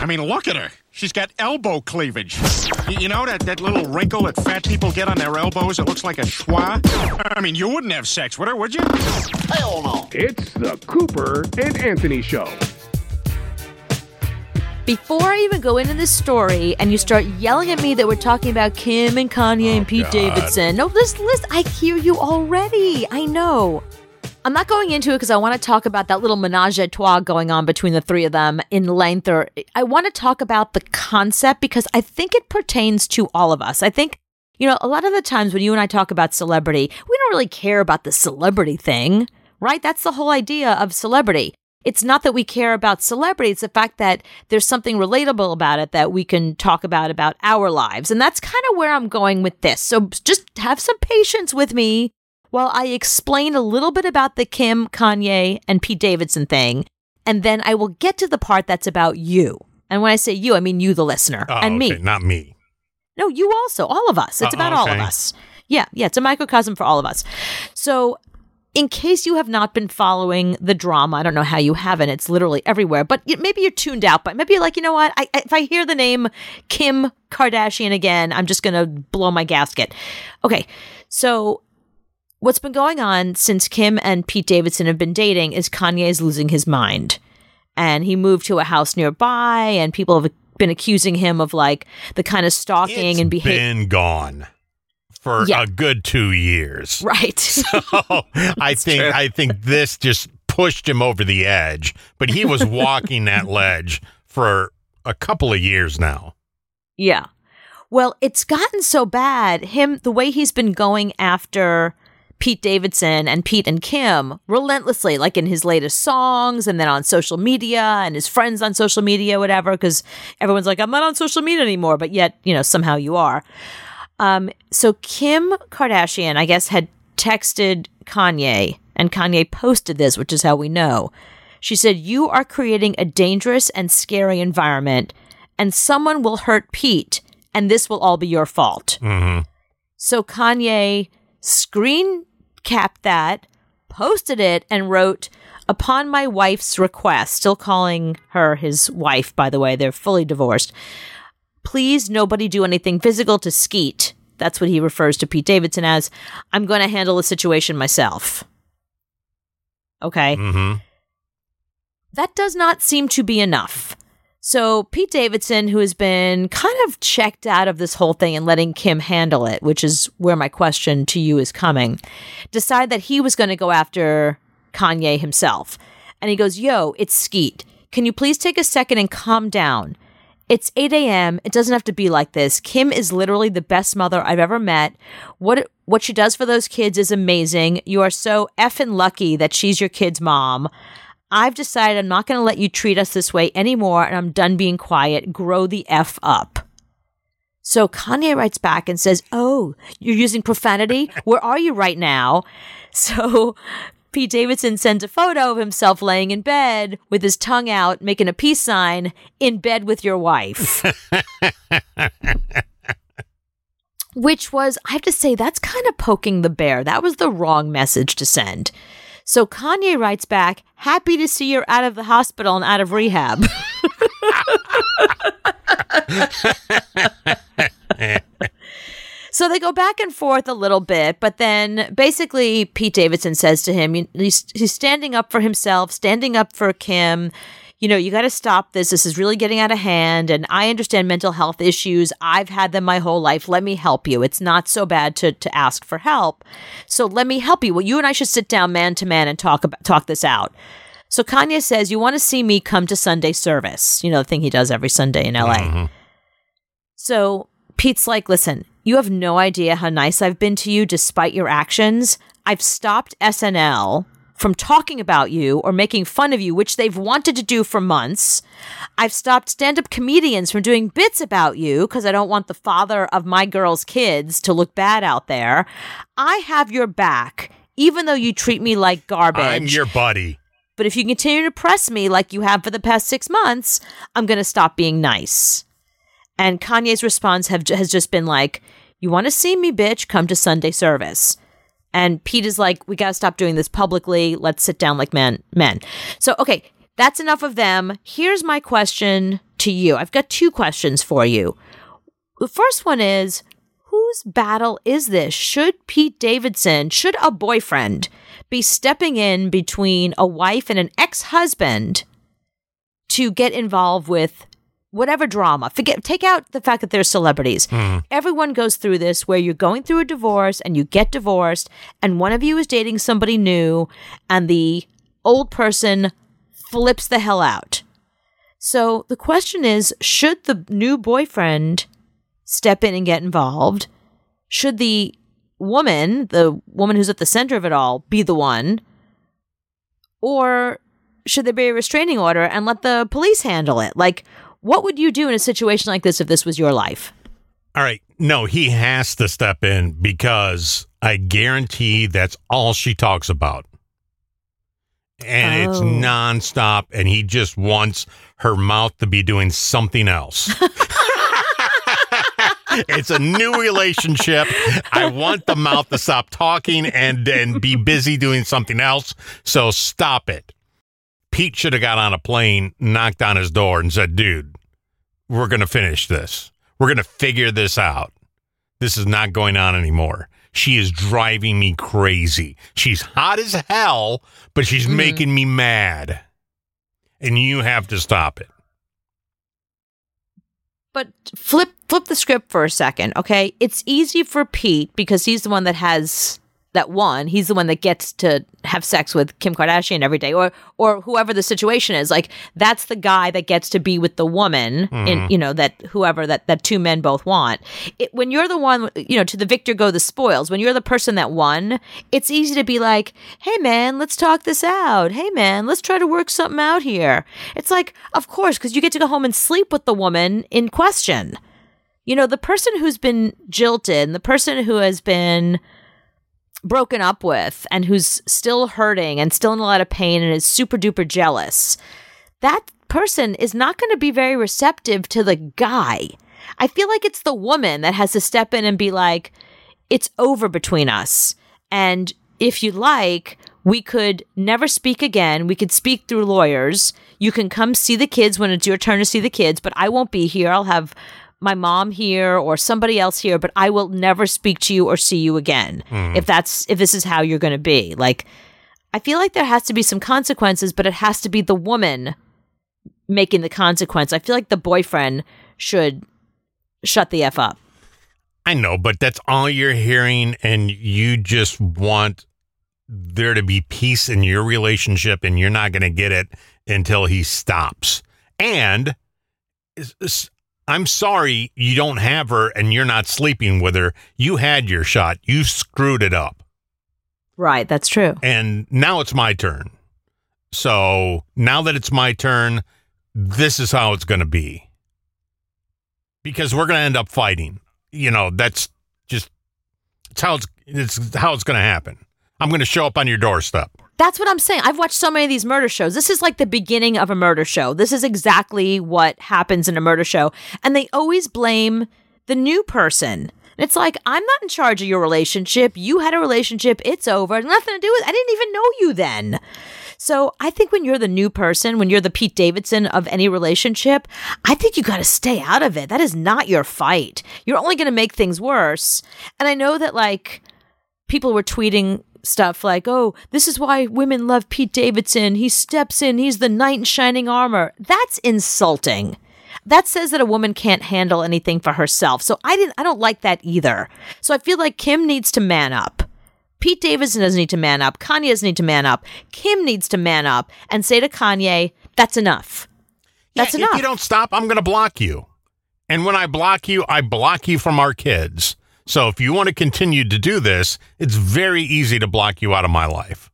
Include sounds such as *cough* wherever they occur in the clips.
I mean, look at her. She's got elbow cleavage. Y- You know that, that little wrinkle that fat people get on their elbows? It looks like a schwa. I mean, you wouldn't have sex with her, would you? Hell no. It's the Cooper and Anthony Show. Before I even go into this story and you start yelling at me that we're talking about Kim and Kanye and oh, Pete Davidson, no, this list, I hear you already. I know. I'm not going into it because I want to talk about that little menage a trois going on between the three of them in length, or I want to talk about the concept because I think it pertains to all of us. I think, you know, a lot of the times when you and I talk about celebrity, we don't really care about the celebrity thing, right? That's the whole idea of celebrity. It's not that we care about celebrity, it's the fact that there's something relatable about it that we can talk about about our lives. And that's kind of where I'm going with this. So just have some patience with me while I explain a little bit about the Kim, Kanye, and Pete Davidson thing. And then I will get to the part that's about you. And when I say you, I mean you, the listener, Oh, and me. Not me. No, you also, all of us. It's Uh, about all of us. Yeah, yeah, it's a microcosm for all of us. So, in case you have not been following the drama, I don't know how you haven't. It's literally everywhere. But maybe you're tuned out. But maybe you're like, you know what? I, I- if I hear the name Kim Kardashian again, I'm just gonna blow my gasket. Okay, so what's been going on since Kim and Pete Davidson have been dating is Kanye is losing his mind. And he moved to a house nearby, and people have been accusing him of like the kind of stalking It's and behavior. been gone for Yeah. a good two years. *laughs* Right. So *laughs* I think I think this just pushed him over the edge, but he was *laughs* walking that ledge for a couple of years now. yeah. Well, it's gotten so bad. Him, the way he's been going after Pete Davidson and Pete and Kim relentlessly, like in his latest songs and then on social media and his friends on social media, whatever, because everyone's like, I'm not on social media anymore, but yet, you know, somehow you are. Um, so Kim Kardashian, I guess, had texted Kanye, and Kanye posted this, which is how we know. She said, You are creating a dangerous and scary environment, and someone will hurt Pete, and this will all be your fault. So Kanye screen capped that, posted it, and wrote, Upon my wife's request, still calling her his wife, by the way, they're fully divorced. Please, nobody do anything physical to Skeet. That's what he refers to Pete Davidson as. I'm going to handle the situation myself. Okay. hmm That does not seem to be enough. So, Pete Davidson, who has been kind of checked out of this whole thing and letting Kim handle it, which is where my question to you is coming, decided that he was going to go after Kanye himself. And he goes, Yo, it's Skeet. Can you please take a second and calm down? It's 8 a.m. It doesn't have to be like this. Kim is literally the best mother I've ever met. What what she does for those kids is amazing. You are so effing lucky that she's your kid's mom. I've decided I'm not going to let you treat us this way anymore, and I'm done being quiet. Grow the f up. So Kanye writes back and says, "Oh, you're using profanity. Where are you right now?" *laughs* So Pete Davidson sends a photo of himself laying in bed with his tongue out, making a peace sign, in bed with your wife. *laughs* Which was, I have to say, that's kind of poking the bear. That was the wrong message to send. So Kanye writes back, happy to see you're out of the hospital and out of rehab. *laughs* So they go back and forth a little bit, but then basically Pete Davidson says to him, he's, he's standing up for himself, standing up for Kim. You know, you got to stop this. This is really getting out of hand. And I understand mental health issues. I've had them my whole life. Let me help you. It's not so bad to, to ask for help. So let me help you. Well, you and I should sit down man to man and talk about, talk this out. So Kanye says, You want to see me come to Sunday service? You know, the thing he does every Sunday in LA. Mm-hmm. So Pete's like, listen, you have no idea how nice I've been to you despite your actions. I've stopped SNL from talking about you or making fun of you, which they've wanted to do for months. I've stopped stand up comedians from doing bits about you because I don't want the father of my girl's kids to look bad out there. I have your back, even though you treat me like garbage. I'm your buddy. But if you continue to press me like you have for the past six months, I'm going to stop being nice. And Kanye's response have, has just been like, You want to see me, bitch? Come to Sunday service. And Pete is like, We got to stop doing this publicly. Let's sit down like men. men. So, okay, that's enough of them. Here's my question to you. I've got two questions for you. The first one is whose battle is this? Should Pete Davidson, should a boyfriend be stepping in between a wife and an ex husband to get involved with whatever drama? Forget, take out the fact that they're celebrities. Hmm. Everyone goes through this where you're going through a divorce and you get divorced, and one of you is dating somebody new, and the old person flips the hell out. So the question is should the new boyfriend step in and get involved? Should the woman, the woman who's at the center of it all, be the one? Or should there be a restraining order and let the police handle it? Like, what would you do in a situation like this if this was your life? All right. No, he has to step in because I guarantee that's all she talks about. And it's Oh. nonstop, and he just wants her mouth to be doing something else. *laughs* *laughs* it's a new relationship. I want the mouth to stop talking and then be busy doing something else. So stop it. Pete should have got on a plane, knocked on his door, and said, dude, we're going to finish this. We're going to figure this out. This is not going on anymore. She is driving me crazy. She's hot as hell, but she's mm-hmm. making me mad. And you have to stop it. But flip flip the script for a second, okay? It's easy for Pete because he's the one that has that one. He's the one that gets to have sex with Kim Kardashian every day, or or whoever the situation is. Like that's the guy that gets to be with the woman, in mm-hmm. you know that whoever that that two men both want. It, when you're the one, you know, to the victor go the spoils. When you're the person that won, it's easy to be like, "Hey man, let's talk this out. Hey man, let's try to work something out here." It's like, of course, because you get to go home and sleep with the woman in question. You know, the person who's been jilted, and the person who has been broken up with and who's still hurting and still in a lot of pain and is super duper jealous, that person is not going to be very receptive to the guy. I feel like it's the woman that has to step in and be like, it's over between us. And if you like, we could never speak again. We could speak through lawyers. You can come see the kids when it's your turn to see the kids, but I won't be here. I'll have my mom here or somebody else here, but I will never speak to you or see you again. Hmm. If that's if this is how you're going to be. Like I feel like there has to be some consequences, but it has to be the woman making the consequence. I feel like the boyfriend should shut the f up. I know, but that's all you're hearing, and you just want there to be peace in your relationship, and you're not going to get it until he stops. And I'm sorry you don't have her and you're not sleeping with her. You had your shot, you screwed it up, Right, that's true. and now it's my turn. So now that it's my turn, this is how it's going to be. Because we're going to end up fighting. You know, that's just it's how it's it's how it's going to happen. I'm going to show up on your doorstep. That's what I'm saying. I've watched so many of these murder shows. This is like the beginning of a murder show. This is exactly what happens in a murder show. And they always blame the new person. It's like, I'm not in charge of your relationship. You had a relationship. It's over. Nothing to do with I didn't even know you then. So I think when you're the new person, when you're the Pete Davidson of any relationship, I think you got to stay out of it. That is not your fight. You're only going to make things worse. And I know that, like, people were tweeting stuff like, oh, this is why women love Pete Davidson. He steps in, he's the knight in shining armor. That's insulting. That says that a woman can't handle anything for herself. So I didn't I don't like that either. So I feel like Kim needs to man up. Pete Davidson doesn't need to man up. Kanye doesn't need to man up. Kim needs to man up and say to Kanye, that's enough. That's Yeah, enough. If you don't stop, I'm going to block you. And when I block you, I block you from our kids. So if you want to continue to do this, it's very easy to block you out of my life.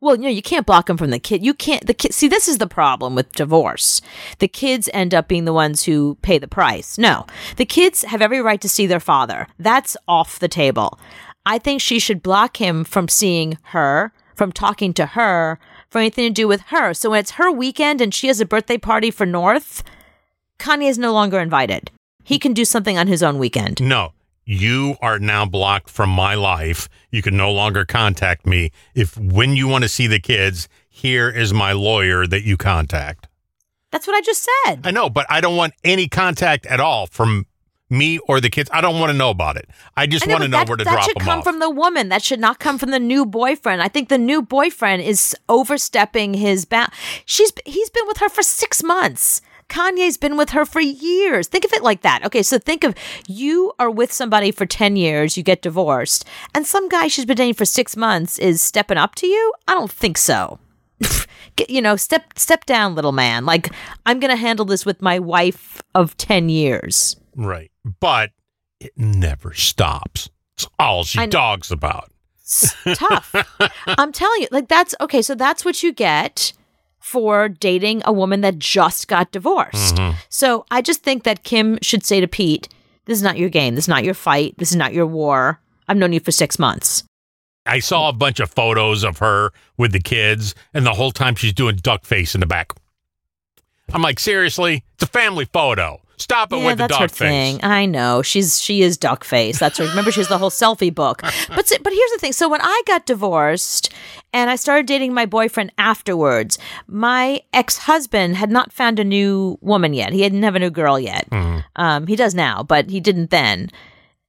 Well, you know, you can't block them from the kid. You can't. The kid. See, this is the problem with divorce. The kids end up being the ones who pay the price. No, the kids have every right to see their father. That's off the table. I think she should block him from seeing her, from talking to her, for anything to do with her. So when it's her weekend and she has a birthday party for North, Kanye is no longer invited. He can do something on his own weekend. No, you are now blocked from my life. You can no longer contact me. If when you want to see the kids, here is my lawyer that you contact. That's what I just said. I know, but I don't want any contact at all from me or the kids. I don't want to know about it. I just I know, want to know that, where to drop it. that should come from the woman. That should not come from the new boyfriend. I think the new boyfriend is overstepping his bound. She's he's been with her for six months. Kanye's been with her for years. Think of it like that. Okay, so think of you are with somebody for 10 years, you get divorced, and some guy she's been dating for six months is stepping up to you? I don't think so. *laughs* Get, you know, step step down, little man. Like I'm gonna handle this with my wife of 10 years. right. But it never stops. It's all she talks about. It's tough. *laughs* I'm telling you, like that's okay. So that's what you get for dating a woman that just got divorced. Mm-hmm. So I just think that Kim should say to Pete, "This is not your game. This is not your fight. This is not your war. I've known you for six months." I saw a bunch of photos of her with the kids, and the whole time she's doing duck face in the back. I'm like, seriously? It's a family photo. Stop it yeah, with the that's her face. thing. I know she's she is duck face. That's her. Remember, she's the whole selfie book. *laughs* But but here's the thing. So when I got divorced and I started dating my boyfriend afterwards, my ex husband had not found a new woman yet. He didn't have a new girl yet. Um, he does now, but he didn't then.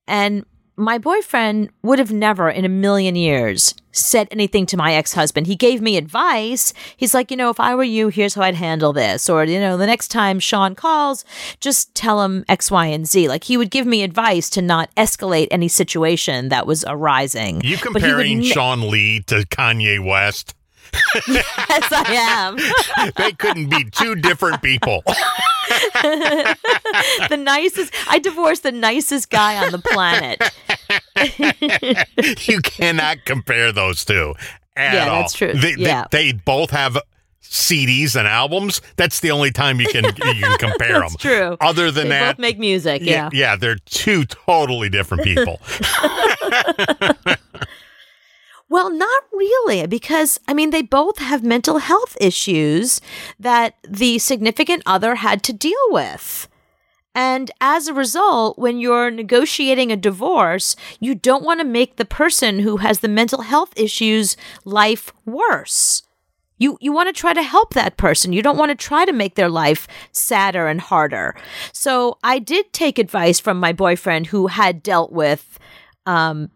And my boyfriend would have never in a million years said anything to my ex-husband. He gave me advice. He's like, you know, if I were you, here's how I'd handle this. Or, you know, the next time Sean calls, just tell him X, Y, and Z. Like he would give me advice to not escalate any situation that was arising. You But he would comparing ne- Sean Lee to Kanye West? *laughs* Yes, I am. *laughs* They couldn't be two different people. *laughs* *laughs* the nicest. I divorced the nicest guy on the planet. *laughs* you cannot compare those two at Yeah, all. that's true. They, they- Yeah. they, both have CDs and albums. That's the only time you can you can compare That's them. true. Other than They that, both make music. Yeah. yeah, they're two totally different people. *laughs* Well, not really, because I mean, they both have mental health issues that the significant other had to deal with. And as a result, when you're negotiating a divorce, you don't want to make the person who has the mental health issues life worse. You you want to try to help that person. You don't want to try to make their life sadder and harder. So I did take advice from my boyfriend who had dealt with um,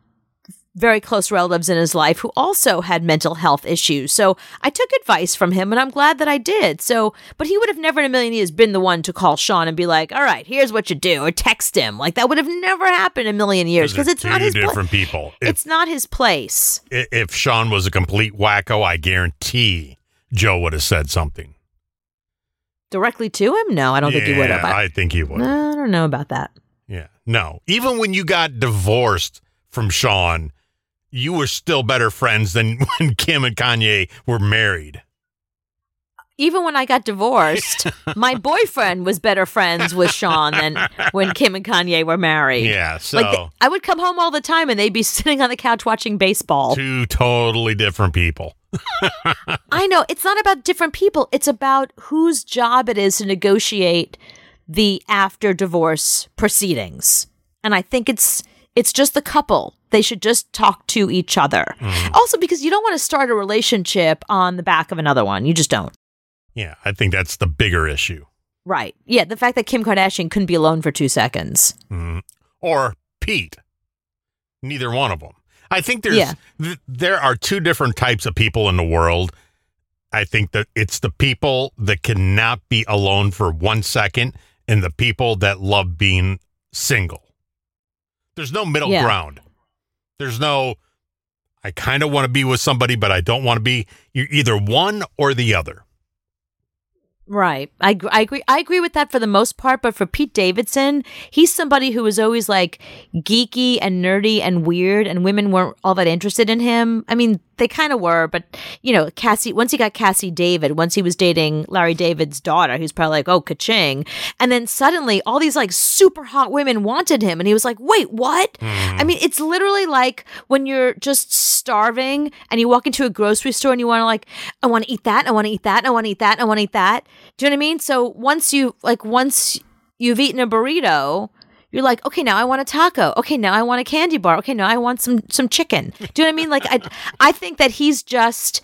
very close relatives in his life who also had mental health issues. So I took advice from him and I'm glad that I did. So, but he would have never in a million years been the one to call Sean and be like, all right, here's what you do, or text him. Like that would have never happened in a million years because it's not his pla- different people. If, It's not his place. if Sean was a complete wacko, I guarantee Joe would have said something. Directly to him? No, I don't think he would have. I, I think he would. I don't know about that. Yeah. No. Even when you got divorced from Sean, you were still better friends than *laughs* when Kim and Kanye were married. Even when I got divorced, *laughs* my boyfriend was better friends with Sean than when Kim and Kanye were married. Yeah. So Like th- I would come home all the time and they'd be *laughs* sitting on the couch watching baseball. two totally different people. I know it's not about different people. It's about whose job it is to negotiate the after divorce proceedings. And I think it's it's just the couple. They should just talk to each other. Also because you don't want to start a relationship on the back of another one. You just don't. Yeah. I think that's the bigger issue. Right. Yeah, the fact that Kim Kardashian couldn't be alone for 2 seconds. Mhm. Or Pete. Neither one of them. I think there's Yeah. th- there are two different types of people in the world. I think that it's the people that cannot be alone for one second and the people that love being single. There's no middle Yeah. ground. There's no I kind of want to be with somebody but I don't want to be you're either one or the other. Right. I, I agree. I agree with that for the most part. But for Pete Davidson, he's somebody who was always like geeky and nerdy and weird, and women weren't all that interested in him. I mean, they kind of were, but you know, Cassie. Once he got Cassie David, once he was dating Larry David's daughter, he was probably like, "Oh, ka-ching!" And then suddenly, all these like super hot women wanted him, and he was like, "Wait, what?" Mm-hmm. I mean, it's literally like when you're just starving and you walk into a grocery store and you want to like, I want to eat that, I want to eat that, I want to eat that, I want to eat that. Do you know what I mean? So once you like once you've eaten a burrito, you're like, okay, now I want a taco. Okay, now I want a candy bar. Okay, now I want some some chicken. Do you know what I mean? Like I I think that he's just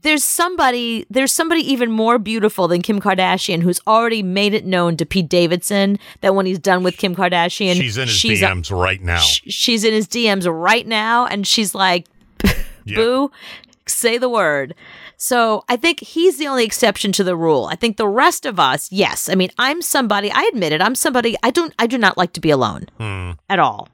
there's somebody there's somebody even more beautiful than Kim Kardashian who's already made it known to Pete Davidson that when he's done with Kim Kardashian, she's in his she's a- DMs right now. sh- she's in his DMs right now, and she's like. *laughs* "Boo, say the word." So I think he's the only exception to the rule. I think the rest of us, yes. I mean, I'm somebody. I admit it. I'm somebody. I don't. I do not like to be alone Hmm. at all.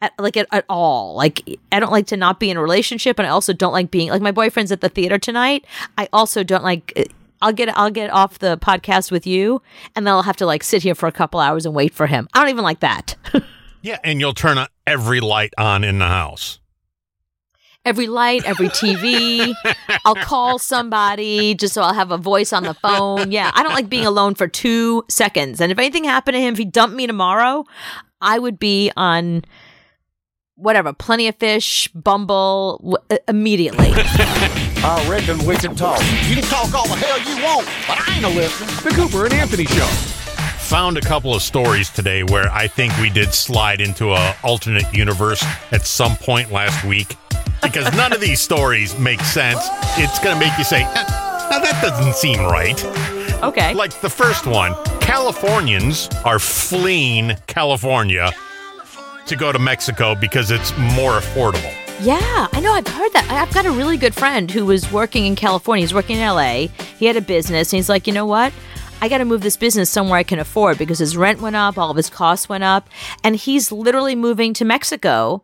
At, like at, at all. Like I don't like to not be in a relationship, and I also don't like being like my boyfriend's at the theater tonight. I also don't like. I'll get I'll get off the podcast with you, and then I'll have to like sit here for a couple hours and wait for him. I don't even like that. *laughs* Yeah, and you'll turn every light on in the house. Every light, every TV. I'll call somebody just so I'll have a voice on the phone. Yeah, I don't like being alone for two seconds. And if anything happened to him, if he dumped me tomorrow, I would be on whatever, Plenty of Fish, Bumble, w- uh, immediately. *laughs* I reckon we can talk. You can talk all the hell you want, but I ain't a listener. The Cooper and Anthony Show. Found a couple of stories today where I think we did slide into a alternate universe at some point last week because none of these stories make sense. It's going to make you say, "Eh, now that doesn't seem right. Okay. Like the first one, Californians are fleeing California to go to Mexico because it's more affordable. Yeah, I know. I've heard that. I've got a really good friend who was working in California. He's working in LA. He had a business, and he's like, you know what? I got to move this business somewhere I can afford because his rent went up, all of his costs went up, and he's literally moving to Mexico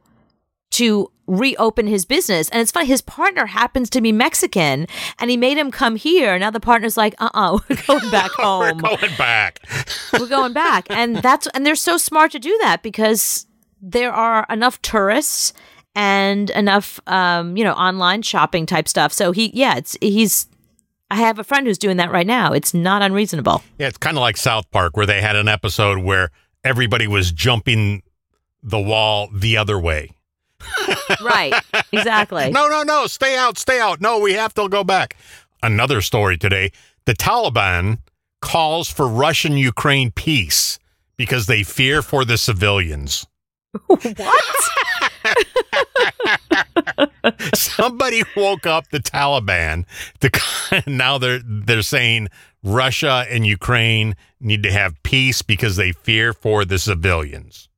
to reopen his business. And it's funny, his partner happens to be Mexican, and he made him come here. Now the partner's like, uh uh-uh, uh, we are going back home. We're going back. *laughs* *laughs* we're going back and that's and they're so smart to do that because there are enough tourists and enough um you know online shopping type stuff so he yeah it's he's i have a friend who's doing that right now it's not unreasonable Yeah, it's kind of like South Park, where they had an episode where everybody was jumping the wall the other way. *laughs* right exactly No, no, no, stay out, stay out. No, we have to go back. Another story today the Taliban calls for Russian Ukraine peace because they fear for the civilians. *laughs* what *laughs* Somebody woke up the Taliban. To, *laughs* now they're they're saying Russia and Ukraine need to have peace because they fear for the civilians.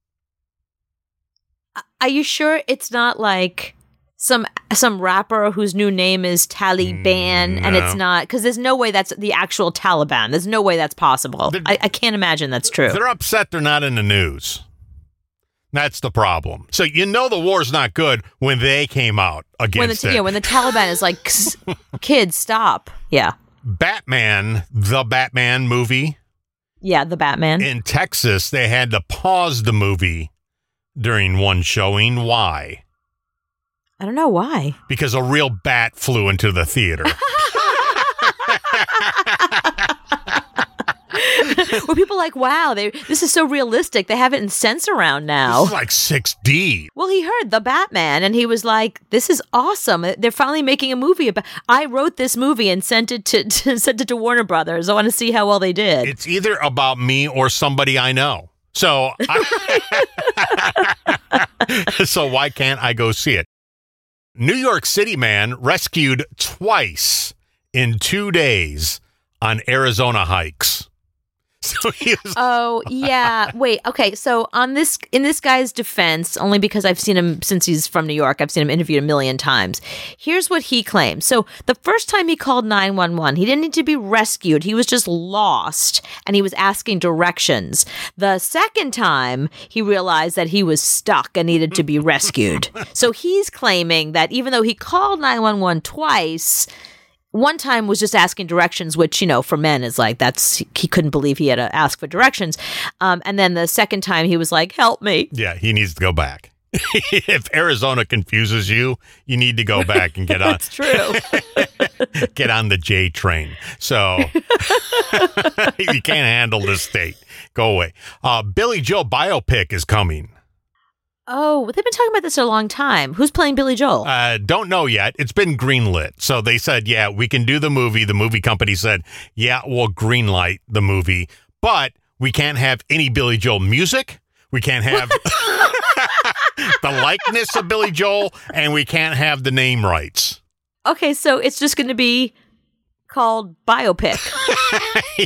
are you sure it's not like some some rapper whose new name is Taliban and it's not because there's no way that's the actual Taliban. There's no way that's possible. I, I can't imagine that's true. They're upset they're not in the news. That's the problem. So you know the war's not good when they came out when the against it. yeah when the Taliban is like *laughs* kids stop yeah Batman, the Batman movie yeah the Batman in Texas, they had to pause the movie during one showing. Why? I don't know why Because a real bat flew into the theater. *laughs* were people like wow they this is so realistic they have it in Sensurround now This is like 6D. well he heard the Batman and he was like this is awesome they're finally making a movie about I wrote this movie and sent it to, to *laughs* sent it to Warner Brothers I want to see how well they did It's either about me or somebody I know. So, I- *laughs* *laughs* so why can't I go see it? New York City man rescued twice in two days on Arizona hikes. *laughs* So he was *laughs* Oh yeah. Wait. Okay. So on this, in this guy's defense, only because I've seen him since he's from New York, I've seen him interviewed a million times. Here's what he claims. So the first time he called nine one one, he didn't need to be rescued. He was just lost, and he was asking directions. The second time, he realized that he was stuck and needed to be rescued. *laughs* so he's claiming that even though he called nine one one twice one time was just asking directions, which you know for men is like that's he couldn't believe he had to ask for directions. Um, and then the second time he was like, "Help me!" yeah, he needs to go back. *laughs* if Arizona confuses you, you need to go back and get *laughs* on That's true. *laughs* get on the J train. So you can't handle this state. Go away. Uh, Billy Joel biopic is coming. Oh, they've been talking about this a long time. Who's playing Billy Joel? Uh, don't know yet. It's been greenlit. So they said, yeah, we can do the movie. The movie company said, yeah, we'll greenlight the movie, but we can't have any Billy Joel music. We can't have *laughs* the likeness of Billy Joel, and we can't have the name rights. Okay, so it's just going to be called biopic.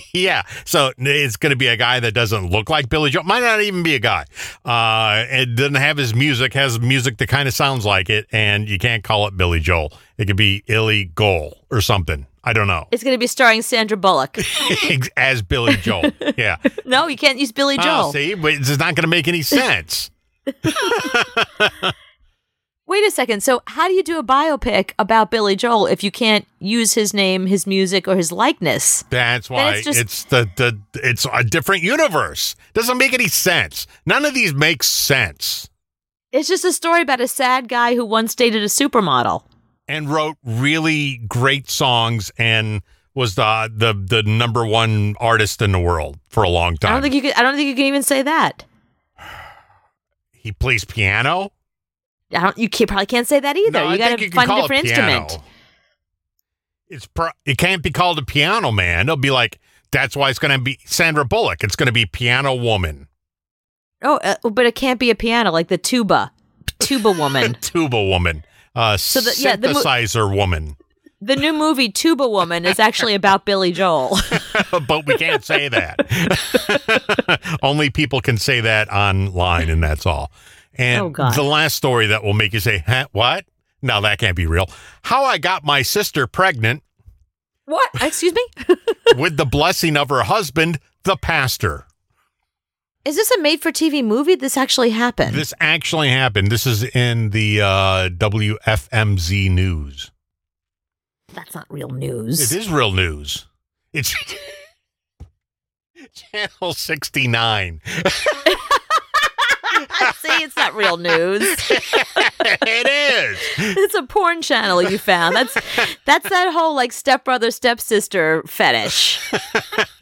*laughs* yeah. So it's going to be a guy that doesn't look like Billy Joel. Might not even be a guy. Uh, it doesn't have his music, has music that kind of sounds like it, and you can't call it Billy Joel. It could be Illy Goal or something. I don't know. It's going to be starring Sandra Bullock. *laughs* As Billy Joel. Yeah. *laughs* no, you can't use Billy Joel. Oh, see, but it's not going to make any sense. Wait a second. So, how do you do a biopic about Billy Joel if you can't use his name, his music, or his likeness? That's why it's it's, the the it's a different universe. Doesn't make any sense. None of these make sense. It's just a story about a sad guy who once dated a supermodel. And wrote really great songs and was the the the number one artist in the world for a long time. I don't think you could. I don't think you can even say that. *sighs* he plays piano. I don't. You can't, probably can't say that either. No, you got to find a different piano. instrument. It's pro- it can't be called a piano man. It'll be like that's why it's going to be Sandra Bullock. It's going to be piano woman, Oh, uh, but it can't be a piano like the tuba, tuba woman. *laughs* tuba woman, uh, So the- yeah, the mo- synthesizer woman. the new movie Tuba Woman is actually about Billy Joel. *laughs* *laughs* but we can't say that. Only people can say that online, and that's all. And Oh, God. the last story that will make you say, huh, "What? Now that can't be real." How I got my sister pregnant what? Excuse me? *laughs* with the blessing of her husband, the pastor. Is this a made-for-TV movie? This actually happened. This actually happened. This is in the uh, WFMZ news. That's not real news. It is real news. It's *laughs* Channel 69. *laughs* See, it's not real news. *laughs* it is. It's a porn channel you found. That's that's that whole like stepbrother stepsister fetish.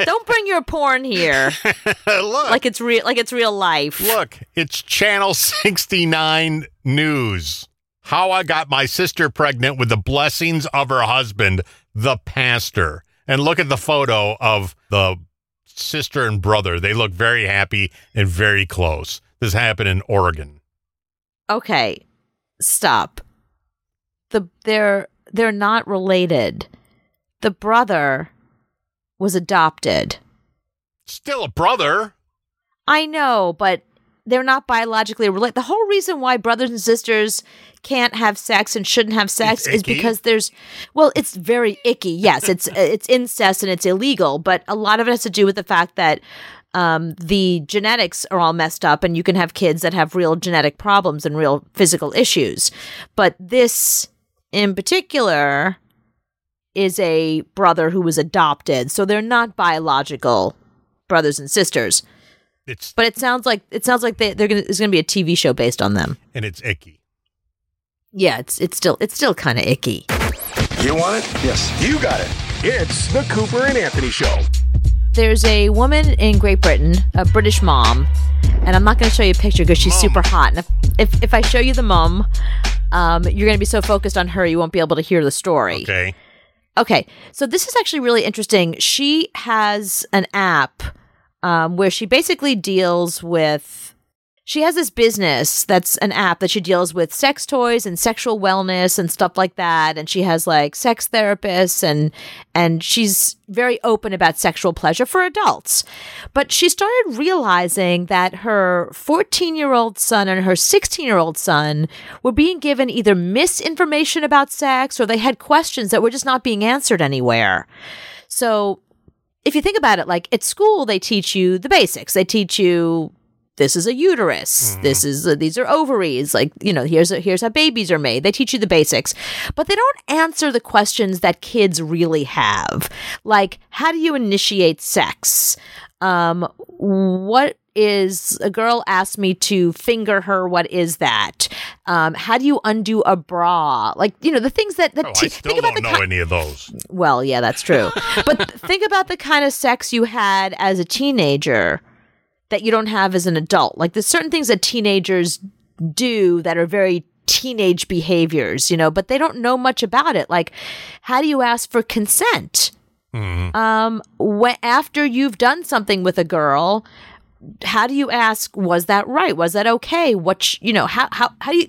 Don't bring your porn here *laughs* Look. like it's real like it's real life. Look, it's Channel 69 News. How I got my sister pregnant with the blessings of her husband, the pastor. And look at the photo of the sister and brother. They look very happy and very close. This happened in Oregon. Okay. Stop. The they're they're not related. The brother was adopted. Still a brother. I know, but they're not biologically related. The whole reason why brothers and sisters can't have sex and shouldn't have sex It's is icky? because there's well, it's very icky. Yes, it's it's incest and it's illegal, but a lot of it has to do with the fact that um, the genetics are all messed up, and you can have kids that have real genetic problems and real physical issues. But this, in particular, is a brother who was adopted, so they're not biological brothers and sisters. It's But it sounds like it sounds like they, they're gonna there's gonna be a TV show based on them. and it's icky. Yeah, it's it's still it's still kind of icky. You want it? Yes. You got it. It's the Cooper and Anthony Show. There's a woman in Great Britain, a British mom, and I'm not going to show you a picture because she's super hot. And if, if if I show you the mom, um, you're going to be so focused on her you won't be able to hear the story. Okay. Okay, so this is actually really interesting. She has an app um, where she basically deals with. She has this business that's an app that she deals with sex toys and sexual wellness and stuff like that. And she has like sex therapists and and she's very open about sexual pleasure for adults. But she started realizing that her 14 year old son and her 16 year old son were being given either misinformation about sex or they had questions that were just not being answered anywhere. So if you think about it, like at school, they teach you the basics. They teach you this is a uterus. This is uh, these are ovaries. Like you know, here's a, here's how babies are made. They teach you the basics, but they don't answer the questions that kids really have. Like how do you initiate sex? Um, what is a girl asked me to finger her? What is that? Um, how do you undo a bra? Like you know the things that that Oh, still think about don't the know ki- any of those. well, yeah, that's true. but *laughs* think about the kind of sex you had as a teenager that you don't have as an adult. Like there's certain things that teenagers do that are very teenage behaviors, you know, but they don't know much about it. Like how do you ask for consent? Um when after you've done something with a girl, how do you ask was that right? Was that okay? What sh- you know, how how how do you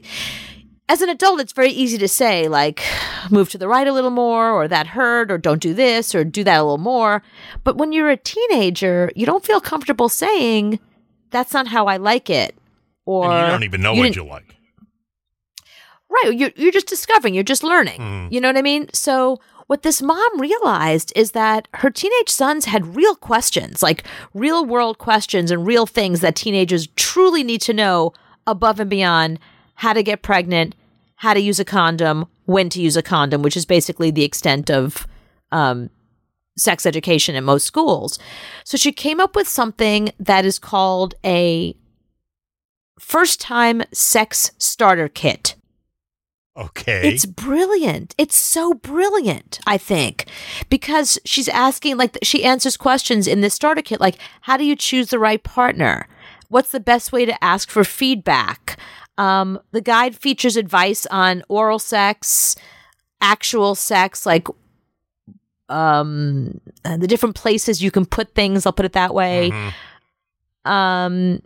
as an adult, it's very easy to say, like, move to the right a little more, or that hurt, or don't do this, or do that a little more. But when you're a teenager, you don't feel comfortable saying, that's not how I like it. Or And you don't even know you what you like. Right. You're, you're just discovering, you're just learning. Mm. You know what I mean? So, what this mom realized is that her teenage sons had real questions, like real world questions and real things that teenagers truly need to know above and beyond how to get pregnant, how to use a condom, when to use a condom, which is basically the extent of um, sex education in most schools. So, she came up with something that is called a first time sex starter kit. Okay. It's brilliant. It's so brilliant, I think, because she's asking, like, she answers questions in this starter kit, like, how do you choose the right partner? What's the best way to ask for feedback? Um, the guide features advice on oral sex, actual sex, like, um, the different places you can put things. I'll put it that way. Mhm. Um,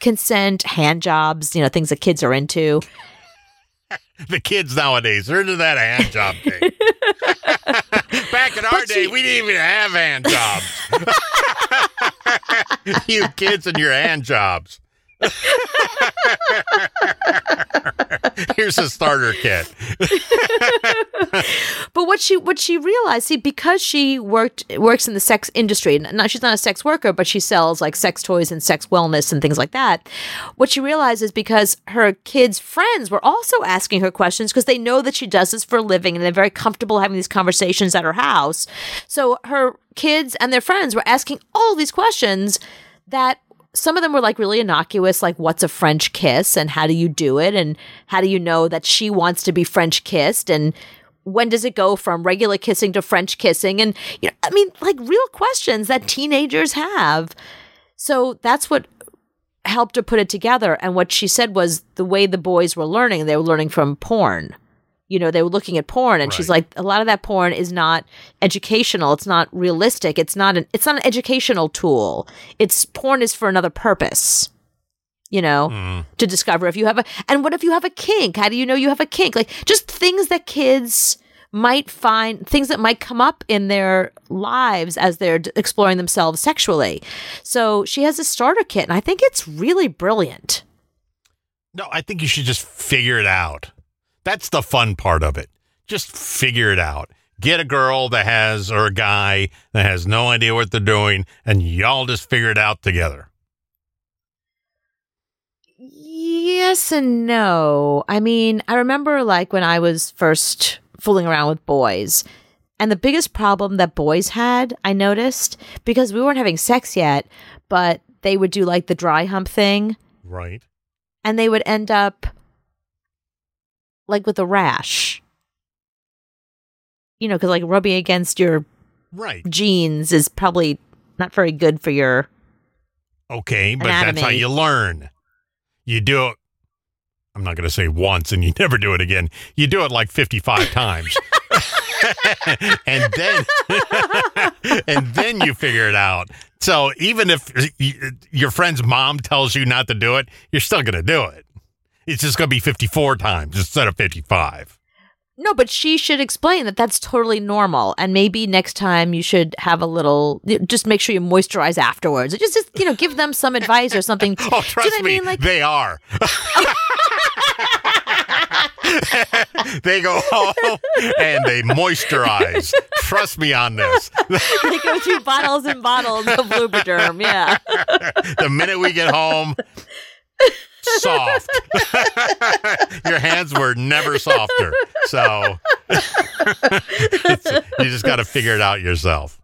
consent, hand jobs, you know, things that kids are into. *laughs* the kids nowadays, they're into that hand job thing. *laughs* Back in our But day, she- we didn't even have hand jobs. *laughs* you kids and your hand jobs. *laughs* Here's a starter kit. *laughs* But what she what she realized, see, because she worked works in the sex industry, and now she's not a sex worker, but she sells like sex toys and sex wellness and things like that. What she realized is because her kids' friends were also asking her questions because they know that she does this for a living and they're very comfortable having these conversations at her house. So her kids and their friends were asking all these questions that some of them were like really innocuous, like what's a French kiss and how do you do it? And how do you know that she wants to be French kissed? And when does it go from regular kissing to French kissing? And, you know, I mean, like real questions that teenagers have. So that's what helped her put it together. And what she said was the way the boys were learning, they were learning from porn. You know, they were looking at porn, and she's like, a lot of that porn is not educational. It's not realistic. It's not an. It's not an educational tool. It's porn is for another purpose. You know, mm-hmm. to discover if you have a. And what if you have a kink? How do you know you have a kink? Like just things that kids might find, things that might come up in their lives as they're d- exploring themselves sexually. So she has a starter kit, and I think it's really brilliant. No, I think you should just figure it out. That's the fun part of it. Just figure it out. Get a girl that has, or a guy that has no idea what they're doing, and y'all just figure it out together. Yes and no. I mean, I remember like when I was first fooling around with boys, and the biggest problem that boys had, I noticed, because we weren't having sex yet, but they would do like the dry hump thing, Right. and they would end up like with a rash. You know, because like rubbing against your Right. jeans is probably not very good for your. Okay, but that's how you learn. You do it. I'm not going to say once and you *laughs* never do it again. You do it like 55 *laughs* times. *laughs* and then and then you figure it out. So even if your friend's mom tells you not to do it, you're still going to do it. It's just going to be 54 times instead of 55. No, but she should explain that that's totally normal, and maybe next time you should have a little. Just make sure you moisturize afterwards. Just, just you know, give them some advice or something. *laughs* Oh, Do you trust know what I me, mean? Like, they are. *laughs* they go home and they moisturize. Trust me on this. *laughs* they go through bottles and bottles of Lubriderm. Yeah. The minute we get home, soft. *laughs* Your hands were never softer. So *laughs* you just got to figure it out yourself.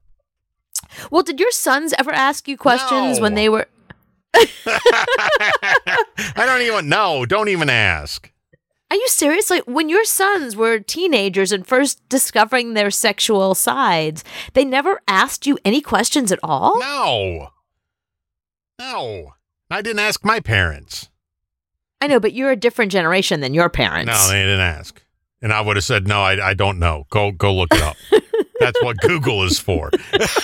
Well, did your sons ever ask you questions when they were? *laughs* I don't even know. Don't even ask. Are you serious? Like when your sons were teenagers and first discovering their sexual sides, they never asked you any questions at all? No. No. I didn't ask my parents. I know, but you're a different generation than your parents. No, they didn't ask. And I would have said, no, I, I don't know. Go go look it up. *laughs* That's what Google is for.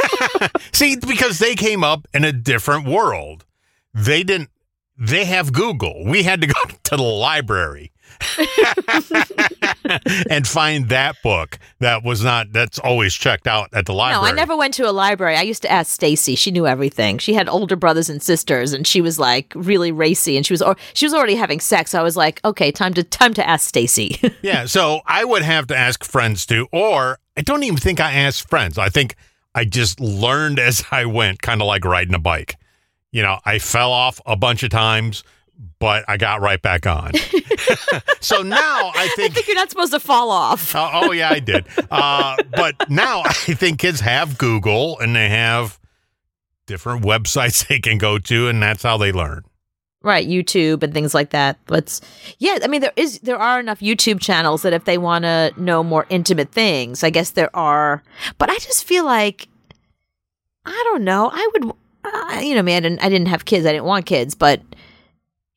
*laughs* See, because they came up in a different world. They didn't they have Google. We had to go *laughs* to the library. *laughs* and find that book that was not that's always checked out at the library. No, I never went to a library. I used to ask Stacy. She knew everything. She had older brothers and sisters, and she was like really racy, and she was or she was already having sex. I was like, okay, time to time to ask Stacy. *laughs* Yeah, so I would have to ask friends too, or I don't even think I asked friends. I think I just learned as I went, kind of like riding a bike. You know, I fell off a bunch of times, but I got right back on. *laughs* so now I I think. think you're not supposed to fall off. Oh, oh, yeah, I did. Uh, but now *laughs* I think kids have Google and they have different websites they can go to, and that's how they learn. right youtube and things like that but yeah i mean there is there are enough youtube channels that if they want to know more intimate things i guess there are but i just feel like i don't know i would uh, you know me I didn't, I didn't have kids i didn't want kids but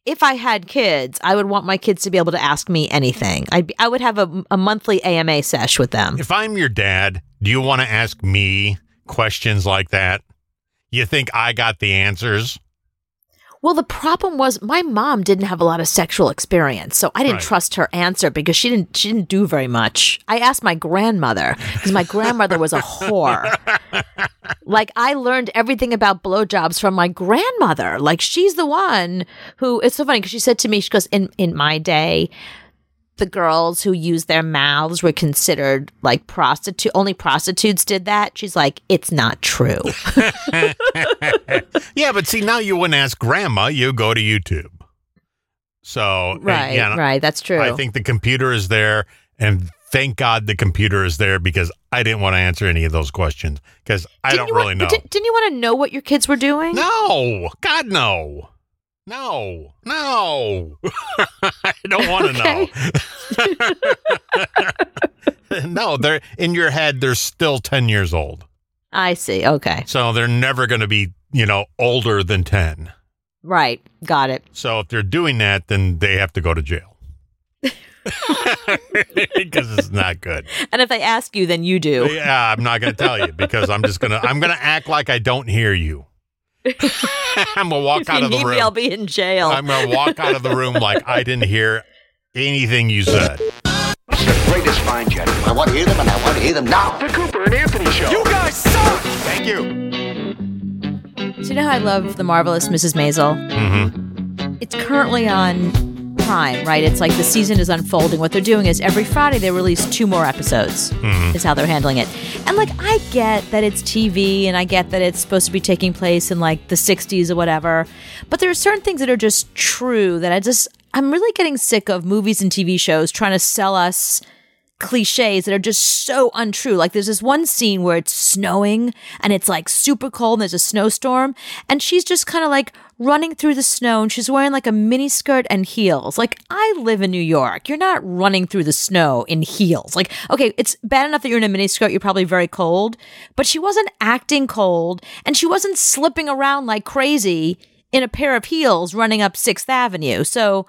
if i had kids i would want my kids to be able to ask me anything i'd be, i would have a, a monthly ama sesh with them If I'm your dad, do you want to ask me questions like that? You think I got the answers? Well, the problem was my mom didn't have a lot of sexual experience, so I didn't Right. trust her answer because she didn't she didn't do very much. I asked my grandmother because my grandmother was a whore. *laughs* Like I learned everything about blowjobs from my grandmother. Like she's the one who it's so funny because she said to me, she goes, In in my day, the girls who used their mouths were considered like prostitute only prostitutes did that. She's like, It's not true. *laughs* *laughs* Yeah, but see, now you wouldn't ask grandma, you go to YouTube. So, right, yeah, right. That's true. I think the computer is there, and thank God the computer is there because I didn't want to answer any of those questions because I Didn't don't really want, know. Did, didn't you want to know what your kids were doing? No, God, no. No, no. *laughs* I don't want to know. *laughs* no, they're in your head, they're still 10 years old. I see. Okay. So they're never going to be, you know, older than 10. Right. Got it. So if they're doing that, then they have to go to jail. *laughs* Because it's not good. And if they ask you, then you do. Yeah, I'm not going to tell you because I'm just going to I'm going to act like I don't hear you. I'm going to walk If out you of the need room. me, I'll be in jail. I'm going to walk out of the room like I didn't hear anything you said. The greatest find yet. I want to hear them and I want to hear them now. The Cooper and Anthony Show. You guys suck! Thank you. so you know how I love the marvelous Mrs. Maisel? Mm-hmm. It's currently on Prime, right? It's like the season is unfolding. What they're doing is every Friday they release two more episodes. Mm-hmm. Is how they're handling it. And like I get that it's TV and I get that it's supposed to be taking place in like the 60s or whatever, but there are certain things that are just true that I just I'm really getting sick of movies and TV shows trying to sell us cliches that are just so untrue. Like there's this one scene where it's snowing and it's like super cold and there's a snowstorm and she's just kind of like running through the snow and she's wearing like a mini skirt and heels. Like I live in New York. You're not running through the snow in heels. Like okay, it's bad enough that you're in a mini skirt, you're probably very cold, but she wasn't acting cold and she wasn't slipping around like crazy in a pair of heels running up 6th Avenue. So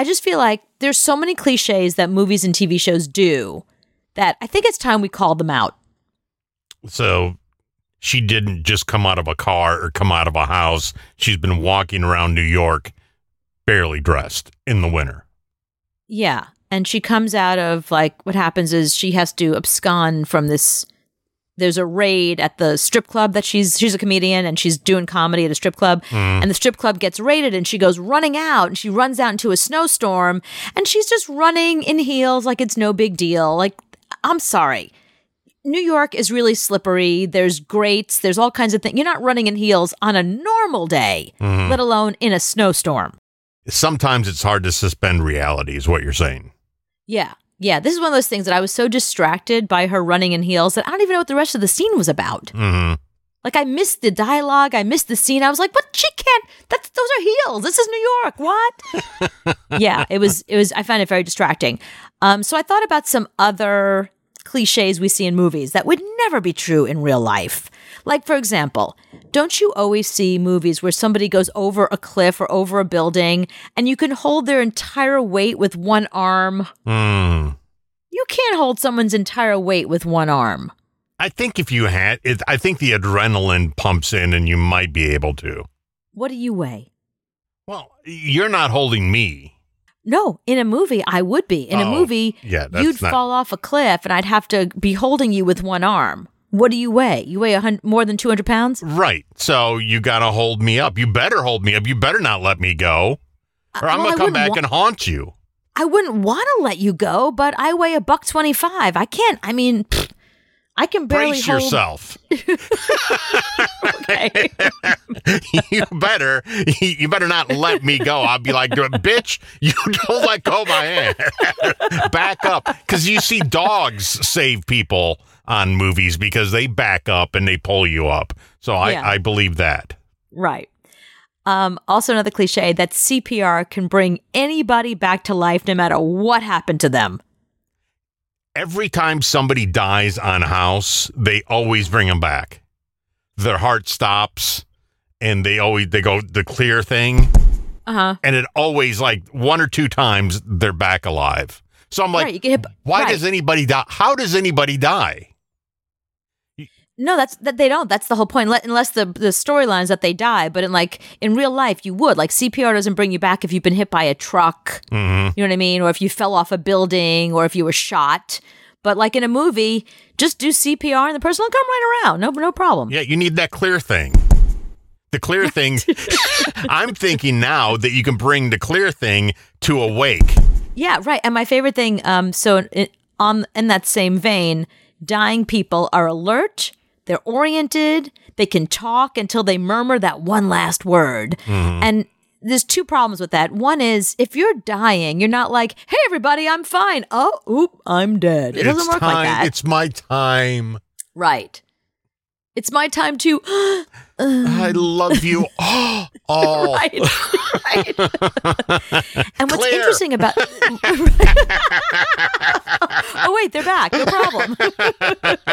I just feel like there's so many cliches that movies and TV shows do that I think it's time we called them out. So she didn't just come out of a car or come out of a house. She's been walking around New York barely dressed in the winter. Yeah. And she comes out of like what happens is she has to abscond from this there's a raid at the strip club that she's she's a comedian and she's doing comedy at a strip club. Mm. And the strip club gets raided and she goes running out and she runs out into a snowstorm and she's just running in heels like it's no big deal. Like i'm sorry. New york is really slippery. There's grates. There's all kinds of things you're not running in heels on a normal day mm-hmm. let alone in a snowstorm. Sometimes it's hard to suspend reality, is what you're saying. Yeah. Yeah. This is one of those things that I was so distracted by her running in heels that I don't even know what the rest of the scene was about. hmm Like I missed the dialogue, I missed the scene. I was like, "What? She can't. That's those are heels. This is New York. What?" *laughs* yeah, it was. It was. I found it very distracting. Um, so I thought about some other cliches we see in movies that would never be true in real life. Like, for example, don't you always see movies where somebody goes over a cliff or over a building and you can hold their entire weight with one arm? Mm. You can't hold someone's entire weight with one arm. I think if you had it, I think the adrenaline pumps in and you might be able to. What do you weigh? Well, you're not holding me. No, in a movie, I would be. In a Oh, movie, yeah, you'd not- fall off a cliff and I'd have to be holding you with one arm. What do you weigh? You weigh a more than 200 pounds? Right. So you got to hold me up. You better hold me up. You better not let me go. Or uh, I'm well, going to come back wa- and haunt you. I wouldn't want to let you go, but I weigh a buck 25. I can't, I mean, pfft, I can barely Brace hold. yourself. Okay. *laughs* *laughs* you better you better not let me go. I'll be like, bitch, you don't let go of my hand. *laughs* back up. Because you see dogs save people on movies because they back up and they pull you up. So I, Yeah. I believe that. right. Um, also, another cliche that CPR can bring anybody back to life no matter what happened to them. Every time somebody dies on house, they always bring them back. Their heart stops and they always they go the clear thing. Uh huh. and it always like one or two times they're back alive. So I'm like, right. Hit. why right. does anybody die? How does anybody die? No, that's that they don't. That's the whole point. Let, unless the the storyline is that they die, but in like in real life, you would like CPR doesn't bring you back if you've been hit by a truck. Mm-hmm. You know what I mean, or if you fell off a building, or if you were shot. But like in a movie, just do CPR and the person will come right around. No, no problem. Yeah, you need that clear thing. The clear *laughs* thing. I'm thinking now that you can bring the clear thing to awake. Yeah, right. And my favorite thing, um, so it, on in that same vein, dying people are alert, they're oriented, they can talk until they murmur that one last word. Mm-hmm. And there's two problems with that. One is if you're dying, you're not like, "Hey, everybody, I'm fine." Oh, oop, I'm dead. It doesn't work time. like that, It's my time. right? It's my time to. *gasps* I um, love you *laughs* all. *laughs* all. right, right. and what's Claire. interesting about *laughs* oh wait, they're back. No problem.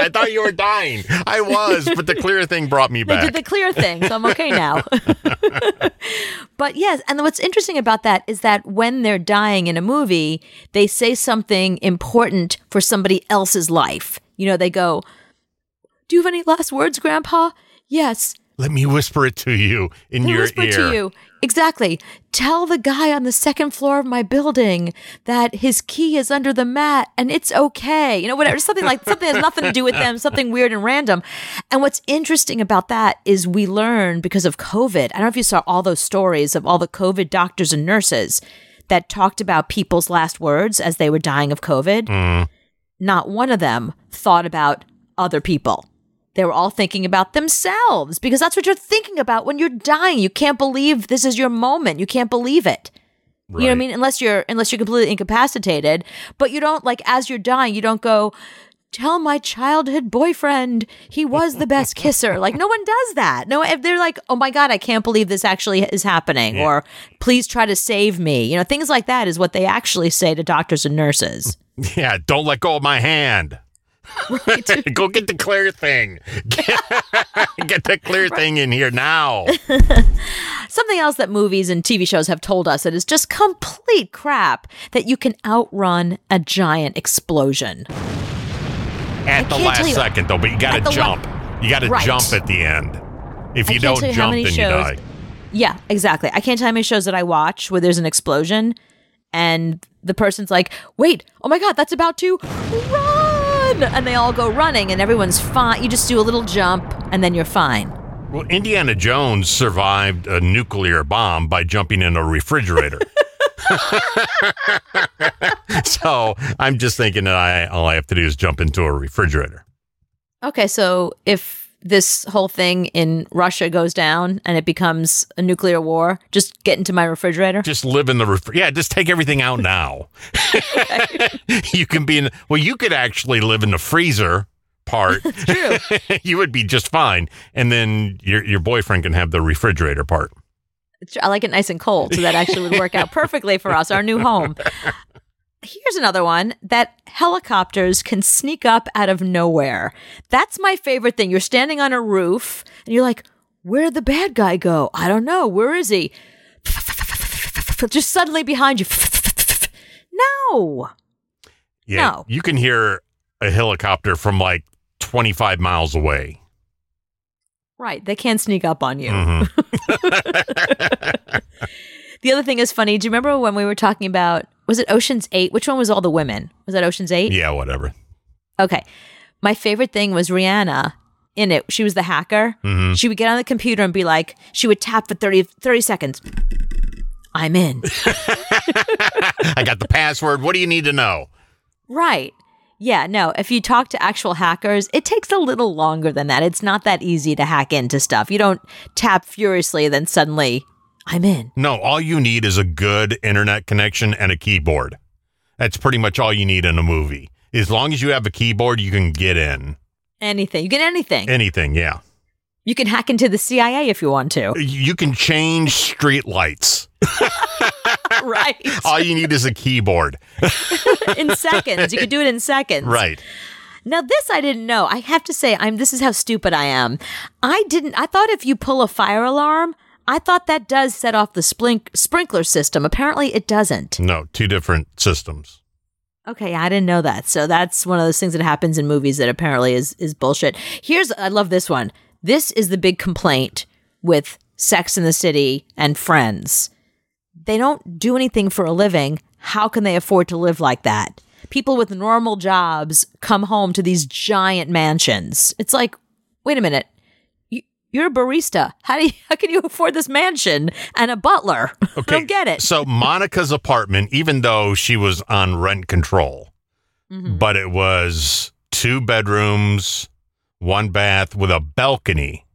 I thought you were dying. I was, but the clear thing brought me back. They did the clear thing, so I'm okay now. *laughs* but yes, and what's interesting about that is that when they're dying in a movie, they say something important for somebody else's life. You know, they go, "Do you have any last words, Grandpa?" Yes. Let me whisper it to you in They your whisper ear. to you. Exactly. Tell the guy on the second floor of my building that his key is under the mat and it's okay. You know, whatever. Something like something has nothing to do with them, *laughs* something weird and random. And what's interesting about that is we learn because of COVID. I don't know if you saw all those stories of all the COVID doctors and nurses that talked about people's last words as they were dying of COVID. Mm. Not one of them thought about other people. They were all thinking about themselves because that's what you're thinking about when you're dying. You can't believe this is your moment. You can't believe it. You know what I mean? Unless you're unless you're completely incapacitated, but you don't like as you're dying, you don't go tell my childhood boyfriend he was the best *laughs* kisser. Like no one does that. No, if they're like, "Oh my god, I can't believe this actually is happening," or "Please try to save me." You know, things like that is what they actually say to doctors and nurses. *laughs* Yeah, don't let go of my hand. *laughs* *laughs* Go get the clear thing. *laughs* Get, the clear thing in here now. Something else that movies and TV shows have told us that is just complete crap that you can outrun a giant explosion. At the last you- second, though, but you got to la- jump. you got to Right. jump at the end. If you don't you jump, then you shows- die. Yeah, exactly. I can't tell how many shows that I watch where there's an explosion and the person's like, wait, oh my God, that's about to run. And they all go running and everyone's fine. You just do a little jump and then you're fine. Well, Indiana Jones survived a nuclear bomb by jumping in a refrigerator. *laughs* *laughs* so I'm just thinking that I all I have to do is jump into a refrigerator. Okay, so if this whole thing in Russia goes down and it becomes a nuclear war, just get into my refrigerator. Just live in the ref- yeah. Just take everything out now. *laughs* you can be in. Well, you could actually live in the freezer part. True. *laughs* you would be just fine, and then your your boyfriend can have the refrigerator part. I like it nice and cold, so that actually would work out perfectly for us, our new home. Here's another one that helicopters can sneak up out of nowhere. That's my favorite thing. You're standing on a roof and you're like, Where'd the bad guy go? I don't know. Where is he? *laughs* Just suddenly behind you. *laughs* No. Yeah, No. you can hear a helicopter from like 25 miles away. Right. They can't sneak up on you. Mhm. *laughs* The other thing is funny. Do you remember when we were talking about was it Ocean's 8? Which one was all the women? Was that Ocean's 8? Yeah, whatever. Okay. My favorite thing was Rihanna in it. She was the hacker. Mm-hmm. She would get on the computer and be like, she would tap for 30, 30 seconds. I'm in. *laughs* I got the password. What do you need to know? right. Yeah, no, if you talk to actual hackers, it takes a little longer than that. It's not that easy to hack into stuff. You don't tap furiously, then suddenly, I'm in. No, all you need is a good internet connection and a keyboard. That's pretty much all you need in a movie. As long as you have a keyboard, you can get in. Anything. You get anything. Anything, yeah. You can hack into the CIA if you want to. You can change street lights. *laughs* right. *laughs* All you need is a keyboard. *laughs* in seconds. You could do it in seconds. Right. Now this I didn't know. I have to say I'm this is how stupid I am. I didn't I thought if you pull a fire alarm, I thought that does set off the splink, sprinkler system. Apparently it doesn't. No, two different systems. Okay, I didn't know that. So that's one of those things that happens in movies that apparently is is bullshit. Here's I love this one. This is the big complaint with Sex in the City and Friends. They don't do anything for a living. How can they afford to live like that? People with normal jobs come home to these giant mansions. It's like, wait a minute. You, you're a barista. How do you, *laughs* how can you afford this mansion and a butler? *laughs* I don't get it. So Monica's apartment, even though she was on rent control, Mm-hmm. but it was two bedrooms, one bath with a balcony.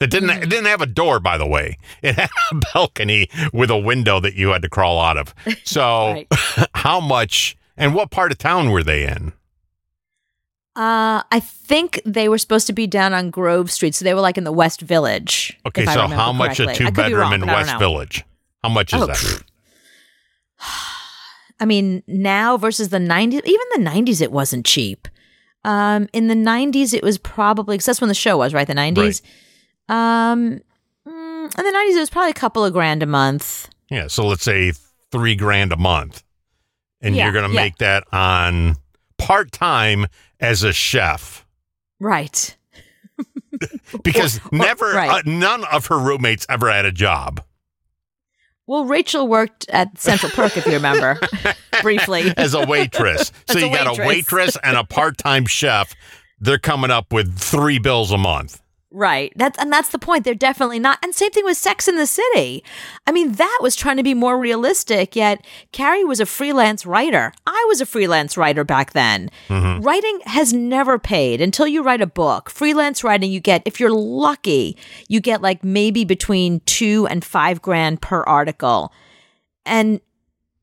That didn't Mm-hmm. it didn't have a door, by the way. It *laughs* had a balcony with a window that you had to crawl out of. So, Right. how much and what part of town were they in? Uh, I think they were supposed to be down on Grove Street, so they were like in the West Village. Okay, so how much a correctly. I two bedroom wrong, in but I don't West. Village? How much is Oh, that? *sighs* I mean, now versus the 90s, even the 90s, it wasn't cheap. Um, in the 90s, it was probably, because that's when the show was, right? The 90s. Um, mm, in the 90s, it was probably a couple of grand a month. Yeah, so let's say three grand a month, and Yeah, you're going to yeah. make that on part time as a chef Right. *laughs* because never, right. uh, none of her roommates ever had a job Well, Rachel worked at Central Perk, if you remember, *laughs* briefly. as a waitress. *laughs* so As a you got a waitress. waitress and a part time chef. They're coming up with three bills a month. Right. That's and that's the point. They're definitely not. And same thing with Sex in the City. I mean, that was trying to be more realistic, yet Carrie was a freelance writer. I was a freelance writer back then. Mm-hmm. Writing has never paid until you write a book. Freelance writing, you get, if you're lucky, you get like maybe between two and five grand per article. And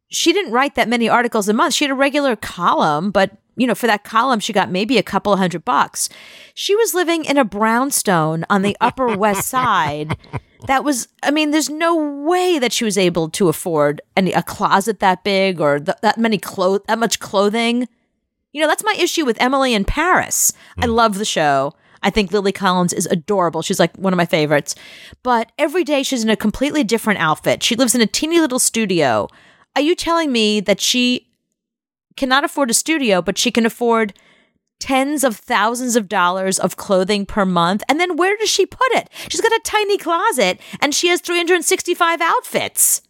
she didn't write that many articles a month. She had a regular column, but you know, for that column, she got maybe a couple hundred bucks. She was living in a brownstone on the Upper West *laughs* Side. That was, I mean, there's no way that she was able to afford any a closet that big or th- that many clothes, that much clothing. You know, that's my issue with Emily in Paris. I hmm. love the show. I think Lily Collins is adorable. She's like one of my favorites. But every day she's in a completely different outfit. She lives in a teeny little studio. Are you telling me that she cannot afford a studio, but she can afford tens of thousands of dollars of clothing per month? And then where does she put it? She's got a tiny closet and she has 365 outfits.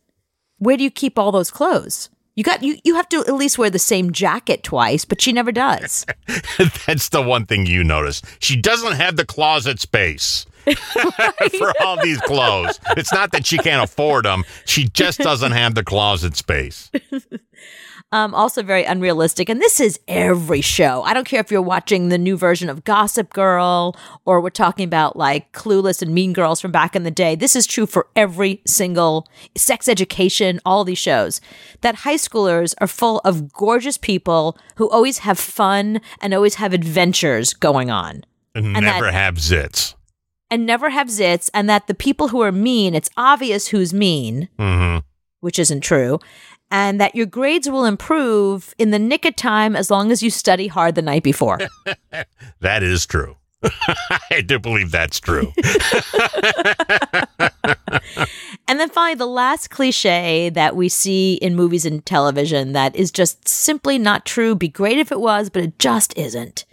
Where do you keep all those clothes? You got you you have to at least wear the same jacket twice, but she never does. *laughs* That's the one thing you notice. She doesn't have the closet space *laughs* for all these clothes. It's not that she can't afford them. She just doesn't have the closet space. *laughs* Um, also very unrealistic. And this is every show. I don't care if you're watching the new version of Gossip Girl or we're talking about like Clueless and Mean Girls from back in the day. This is true for every single sex education, all these shows. That high schoolers are full of gorgeous people who always have fun and always have adventures going on And, And never that- have zits. and never have zits. And that the people who are mean, it's obvious who's mean hmm which isn't true, and that your grades will improve in the nick of time as long as you study hard the night before. *laughs* That is true. *laughs* I do believe that's true. *laughs* and then finally, the last cliche that we see in movies and television that is just simply not true. Be great if it was, but it just isn't.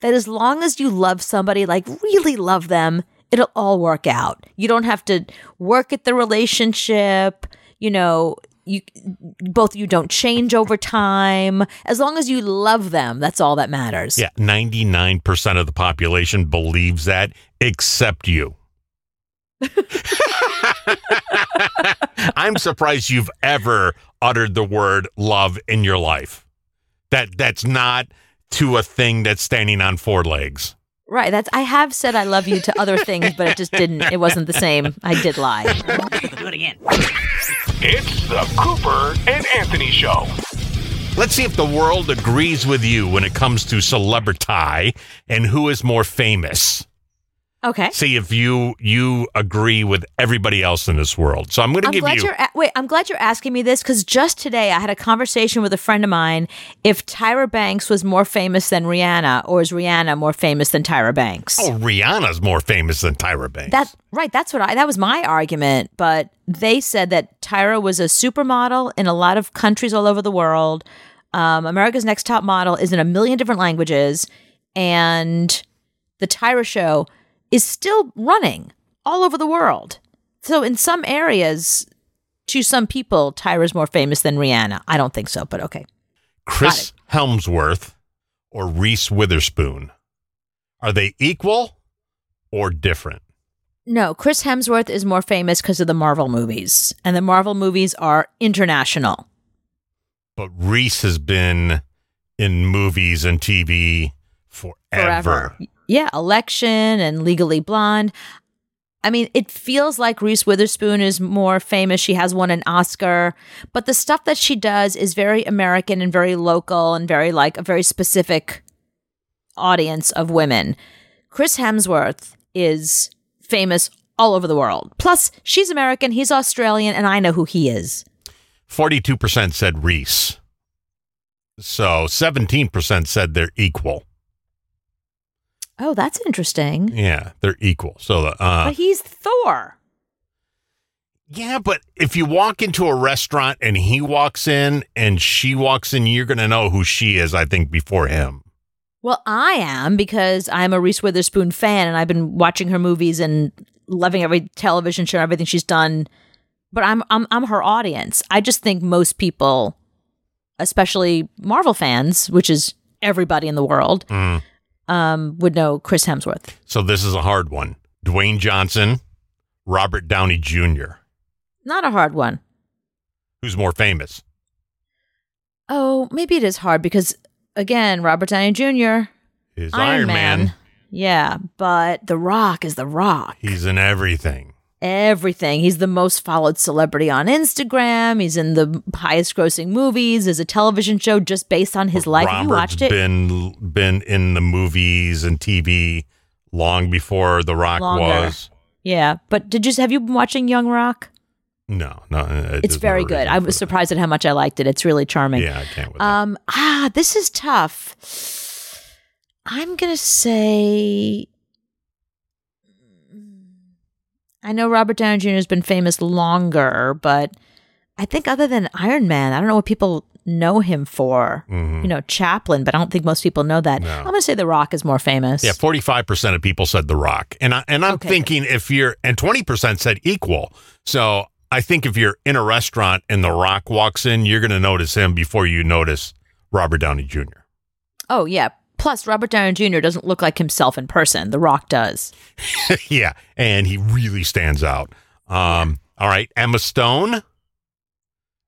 That as long as you love somebody, like really love them, it'll all work out. You don't have to work at the relationship. you know, you both you don't change over time. As long as you love them, that's all that matters. Yeah, 99% of the population believes that except you. *laughs* I'm surprised you've ever uttered the word love in your life. That that's not to a thing that's standing on four legs. Right. That's I have said I love you to other things, but it just didn't it wasn't the same. I did lie. *laughs* Do it again. It's the Cooper and Anthony Show. Let's see if the world agrees with you when it comes to celebrity and who is more famous. Okay. See if you you agree with everybody else in this world. So I'm going to give glad you you're a- wait. I'm glad you're asking me this because just today I had a conversation with a friend of mine. If Tyra Banks was more famous than Rihanna, or is Rihanna more famous than Tyra Banks? Oh, Rihanna's more famous than Tyra Banks. That right. That's what I. That was my argument. But they said that Tyra was a supermodel in a lot of countries all over the world. Um, America's Next Top Model is in a million different languages, and the Tyra Show is still running all over the world. So in some areas, to some people, Tyra's more famous than Rihanna. I don't think so, but okay. Chris Hemsworth or Reese Witherspoon. Are they equal or different? No, Chris Hemsworth is more famous because of the Marvel movies, and the Marvel movies are international. But Reese has been in movies and TV forever. forever. Yeah, Election and Legally Blonde. I mean, it feels like Reese Witherspoon is more famous. She has won an Oscar, but the stuff that she does is very American and very local and very like a very specific audience of women. Chris Hemsworth is famous all over the world. Plus, she's American, he's Australian, and I know who he is. 42% said Reese. So 17% said they're equal. Oh, that's interesting. Yeah, they're equal. So, uh, but he's Thor. yeah, but if you walk into a restaurant and he walks in and she walks in, you're going to know who she is, I think, before him. Well, I am because I'm a Reese Witherspoon fan and I've been watching her movies and loving every television show, everything she's done. But I'm I'm I'm her audience. I just think most people, especially Marvel fans, which is everybody in the world, um, would know Chris Hemsworth. So this is a hard one. Dwayne Johnson, Robert Downey Jr. Not a hard one. Who's more famous? Oh, maybe it is hard because again, Robert Downey Jr. Is Iron, Iron, Man. Man. Yeah, but The Rock is The Rock. He's in everything. Everything. He's the most followed celebrity on Instagram. He's in the highest grossing movies. There's a television show just based on his life. Have you watched it? been been in the movies and TV long before The Rock Longer. was. yeah, but did you have you been watching Young Rock? No, no, it It's very good. I was that. surprised at how much I liked it. It's really charming. Yeah, I can't. Um ah, this is tough. I'm going to say I know Robert Downey Jr. has been famous longer, but I think other than Iron Man, I don't know what people know him for. Mhm. You know, Chaplin, but I don't think most people know that. No. I'm going to say The Rock is more famous. Yeah, forty five percent of people said The Rock, and I and I'm Okay, thinking if you're and twenty percent said equal. So I think if you're in a restaurant and The Rock walks in, you're going to notice him before you notice Robert Downey Jr. Oh, yeah. Plus, Robert Downey Jr. doesn't look like himself in person. The Rock does. *laughs* yeah, and he really stands out. Um, all right, Emma Stone,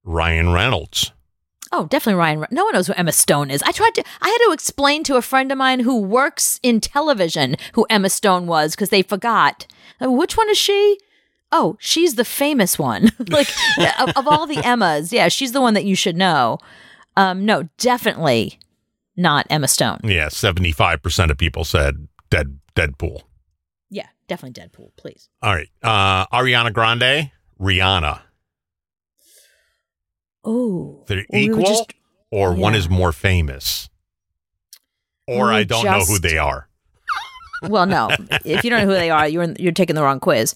Ryan Reynolds. Oh, definitely Ryan. Re- No one knows who Emma Stone is. I tried to. I had to explain to a friend of mine who works in television who Emma Stone was because they forgot. Uh, Which one is she? Oh, she's the famous one. *laughs* like *laughs* of, of all the Emmas, yeah, she's the one that you should know. Um, no, definitely not Emma Stone. Yeah, seventy five percent of people said Dead Deadpool. Yeah, definitely Deadpool. Please. All right, uh, Ariana Grande, Rihanna. Oh, They're we were equal, just- or one is more famous, or We I don't know who they are. well, no. if you don't know who they are, you're in, you're taking the wrong quiz.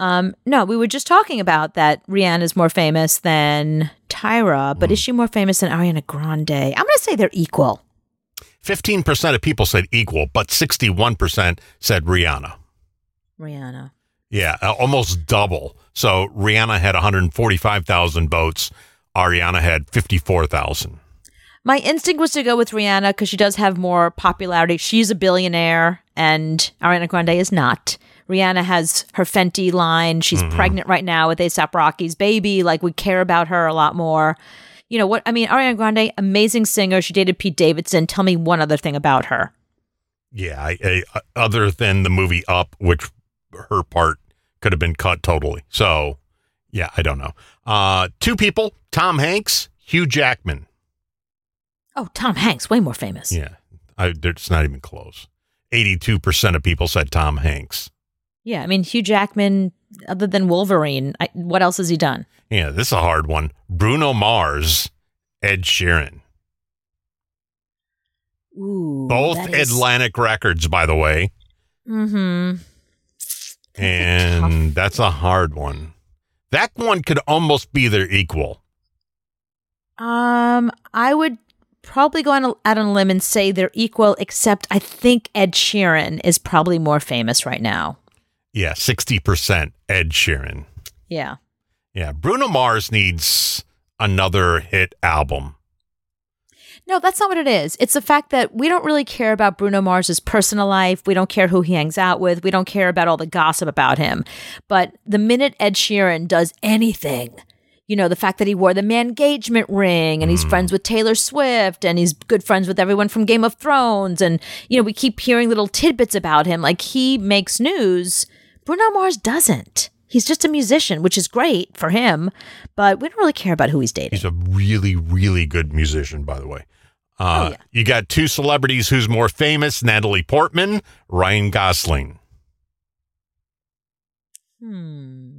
Um, no, we were just talking about that Rihanna is more famous than Tyra, but is she more famous than Ariana Grande? I'm going to say they're equal. Fifteen percent of people said equal, but sixty one percent said Rihanna. Rihanna. Yeah, almost double. So Rihanna had 145,000 votes. Ariana had 54,000. My instinct was to go with Rihanna because she does have more popularity. She's a billionaire, and Ariana Grande is not. Rihanna has her Fenty line. She's mm-hmm. pregnant right now with ASAP Rocky's baby. Like, we care about her a lot more. You know what? I mean, Ariana Grande, amazing singer. She dated Pete Davidson. Tell me one other thing about her. Yeah, I, I, other than the movie Up, which her part could have been cut totally. So, yeah, I don't know. Uh, two people: Tom Hanks, Hugh Jackman. Oh, Tom Hanks, way more famous. Yeah, I, it's not even close. Eighty-two percent of people said Tom Hanks. Yeah, I mean, Hugh Jackman, other than Wolverine, I, what else has he done? Yeah, this is a hard one. Bruno Mars, Ed Sheeran. Ooh, Both is- Atlantic Records, by the way. Mm-hmm. And that's a hard one. That one could almost be their equal. Um, I would probably go on a, out on a limb and say they're equal, except I think Ed Sheeran is probably more famous right now. Yeah, 60% Ed Sheeran. Yeah. Yeah, Bruno Mars needs another hit album. No, that's not what it is. It's the fact that we don't really care about Bruno Mars's personal life. We don't care who he hangs out with. We don't care about all the gossip about him. But the minute Ed Sheeran does anything, you know, the fact that he wore the man engagement ring and he's mm. friends with Taylor Swift and he's good friends with everyone from Game of Thrones. And, you know, we keep hearing little tidbits about him. Like he makes news. Bruno Mars doesn't. He's just a musician, which is great for him, but we don't really care about who he's dating. He's a really, really good musician, by the way. Uh, Oh, yeah. You got two celebrities who's more famous Natalie Portman, Ryan Gosling. Hmm.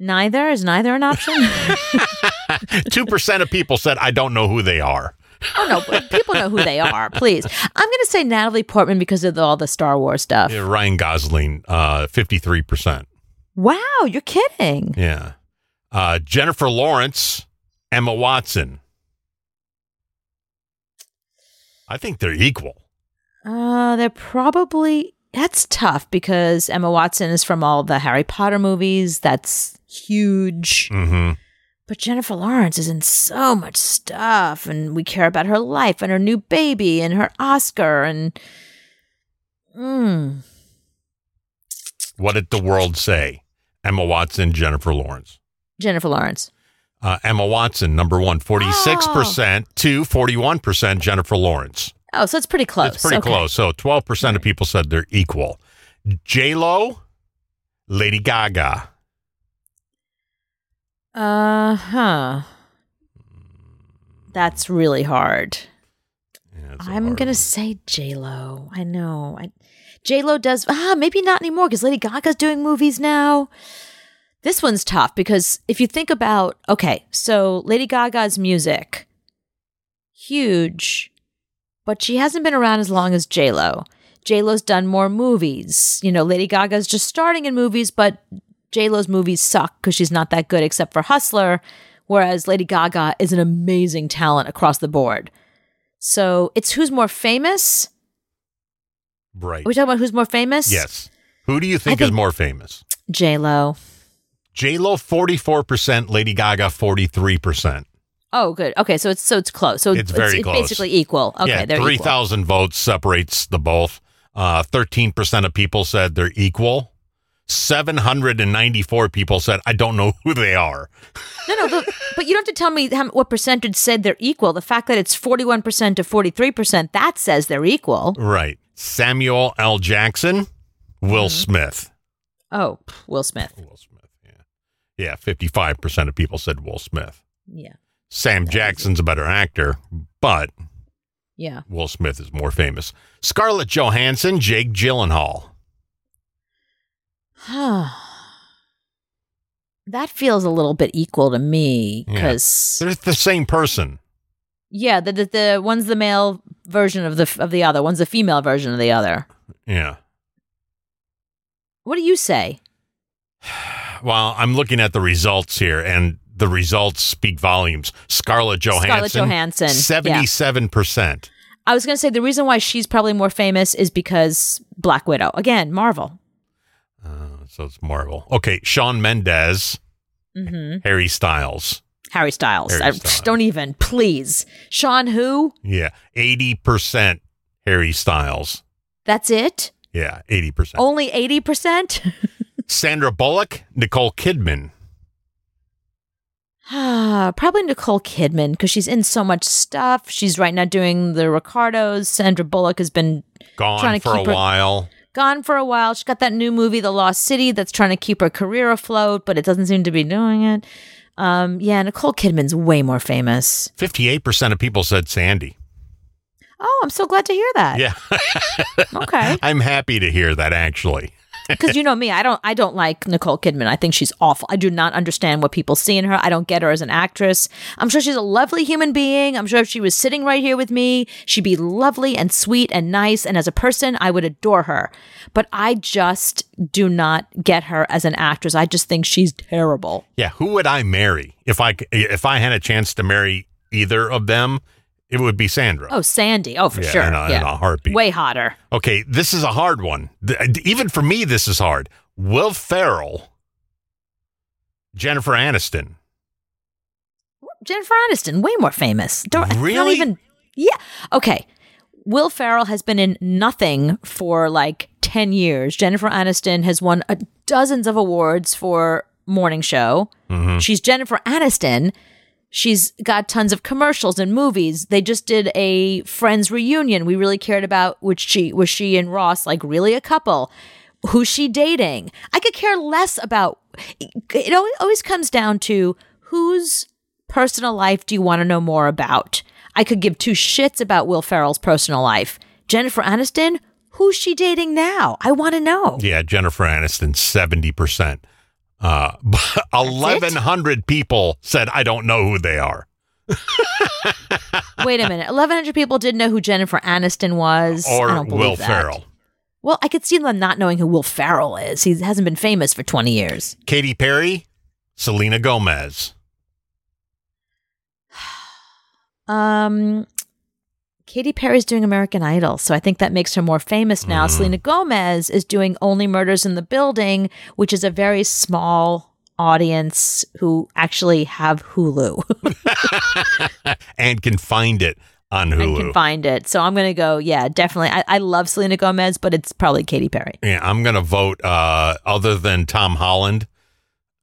Neither is neither an option. *laughs* *laughs* 2% of people said, I don't know who they are. Oh no, but people know who they are. Please, I'm going to say Natalie Portman because of the, all the Star Wars stuff. Yeah, Ryan Gosling, uh, 53%. Wow, you're kidding. Yeah. Uh, Jennifer Lawrence, Emma Watson. I think they're equal. Uh, they're probably that's tough because Emma Watson is from all the Harry Potter movies. That's huge. hmm But Jennifer Lawrence is in so much stuff, and we care about her life and her new baby and her Oscar and. Mm. What did the world say? Emma Watson, Jennifer Lawrence. Jennifer Lawrence. Uh, Emma Watson, number one, 46% to 41% Jennifer Lawrence. Oh, so it's pretty close. It's pretty Okay. close. So 12% of people said they're equal. J-Lo, Lady Gaga. Uh huh. That's really hard. Yeah, I'm hard gonna one. say J Lo. I know. I, J Lo does. Ah, maybe not anymore because Lady Gaga's doing movies now. This one's tough because if you think about, okay, so Lady Gaga's music, huge, but she hasn't been around as long as J Lo. J Lo's done more movies. You know, Lady Gaga's just starting in movies, but J Lo's movies suck because she's not that good except for Hustler, whereas Lady Gaga is an amazing talent across the board. So it's who's more famous. Right. Are we talking about who's more famous? Yes. Who do you think, is more famous? J Lo. J-Lo, 44%, Lady Gaga, 43%. Oh, good. Okay, so it's so it's close. So It's very close. basically equal. Okay, yeah, 3,000 votes separates the both. Uh, 13% of people said they're equal. 794 people said, I don't know who they are. No, no, the, but you don't have to tell me how, what percentage said they're equal. The fact that it's forty-one percent to forty-three percent that says they're equal. Right. Samuel L. Jackson, Will Mm-hmm. Smith. Oh, Will Smith. Will Smith, yeah. Yeah, 55% of people said Will Smith. Yeah, Sam Jackson's a better actor, but yeah. Will Smith is more famous. Scarlett Johansson, Jake Gyllenhaal. That feels a little bit equal to me Yeah. because They're the same person. yeah, the, the the one's the male version of the of the other. One's the female version of the other. Yeah. What do you say? Well, I'm looking at the results here, and the results speak volumes. Scarlett Johansson, Scarlett Johansson, yeah. seventy-seven percent. I was going to say the reason why she's probably more famous is because Black Widow. Again, Marvel. So it's Marvel. Okay, Shawn Mendes, hmm Harry Styles. Harry Styles. Harry I- don't even, please. Sean, who? Yeah, 80% Harry Styles. That's it. Yeah, 80%. Only eighty percent. *laughs* Sandra Bullock, Nicole Kidman. Ah, *sighs* Probably Nicole Kidman because she's in so much stuff. She's right now doing the Ricardos. Sandra Bullock has been Gone Trying to for a her- while. Gone for a while. She's got that new movie, The Lost City, that's trying to keep her career afloat, but it doesn't seem to be doing it. Um, yeah, Nicole Kidman's way more famous. 58% of people said Sandy. Oh, I'm so glad to hear that. Yeah. *laughs* Okay. I'm happy to hear that actually. Because you know me, I don't I don't like Nicole Kidman. I think she's awful. I do not understand what people see in her. I don't get her as an actress. I'm sure she's a lovely human being. I'm sure if she was sitting right here with me, she'd be lovely and sweet and nice. And as a person, I would adore her. But I just do not get her as an actress. I just think she's terrible. Yeah, who would I marry if I if I had a chance to marry either of them? It would be Sandra. Oh, Sandy. Oh, for Yeah, sure. in a- in yeah. a heartbeat. Way hotter. Okay, this is a hard one. Even for me, this is hard. Will Ferrell, Jennifer Aniston. Jennifer Aniston, way more famous. Don't, Really? even. Yeah. Okay. Will Ferrell has been in nothing for like 10 years. Jennifer Aniston has won uh, dozens of awards for morning show. She's Jennifer Aniston. She's got tons of commercials and movies. They just did a Friends reunion. We really cared about which she was she and Ross like really a couple. Who's she dating? I could care less about. It always, always comes down to whose personal life do you want to know more about? I could give two shits about Will Ferrell's personal life. Jennifer Aniston, who's she dating now? I want to know. Yeah, Jennifer Aniston, 70%. Uh, *laughs* 1,100 people said, I don't know who they are. Wait a minute. 1,100 people didn't know who Jennifer Aniston was. I Or don't believe Will that. Ferrell. Well, I could see them not knowing who Will Ferrell is. He hasn't been famous for 20 years. Katy Perry, Selena Gomez. *sighs* Um, Katy Perry's doing American Idol, so I think that makes her more famous now. Mm. Selena Gomez is doing Only Murders in the Building, which is a very small audience who actually have Hulu *laughs* and can find it on and Hulu. can find it. So I'm going to go, yeah, definitely. I, I love Selena Gomez, but it's probably Katy Perry. yeah, I'm going to vote uh, other than Tom Holland.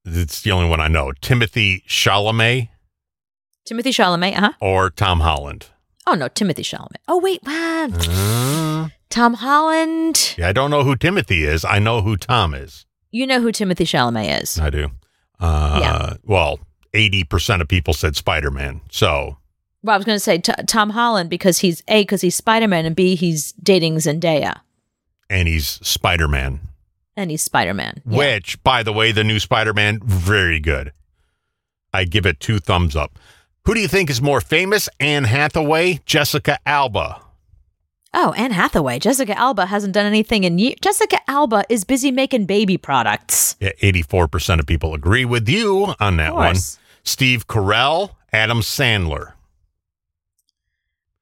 It's the only one I know. Timothy Chalamet Timothy Chalamet, uh huh. or Tom Holland. Oh, no, Timothy Chalamet. Oh, wait, wow. Uh, Tom Holland. yeah, I don't know who Timothy is. I know who Tom is. You know who Timothy Chalamet is. I do. Uh, Yeah. Well, 80% of people said Spider Man. So, Well, I was going to say t- Tom Holland because he's A, because he's Spider Man, and B, he's dating Zendaya. and he's Spider Man. And he's Spider Man. Which, by the way, the new Spider Man, very good. I give it two thumbs up. Who do you think is more famous? Anne Hathaway, Jessica Alba. Oh, Anne Hathaway. Jessica Alba hasn't done anything in years. Jessica Alba is busy making baby products. Yeah, 84% of people agree with you on that one. Steve Carell, Adam Sandler.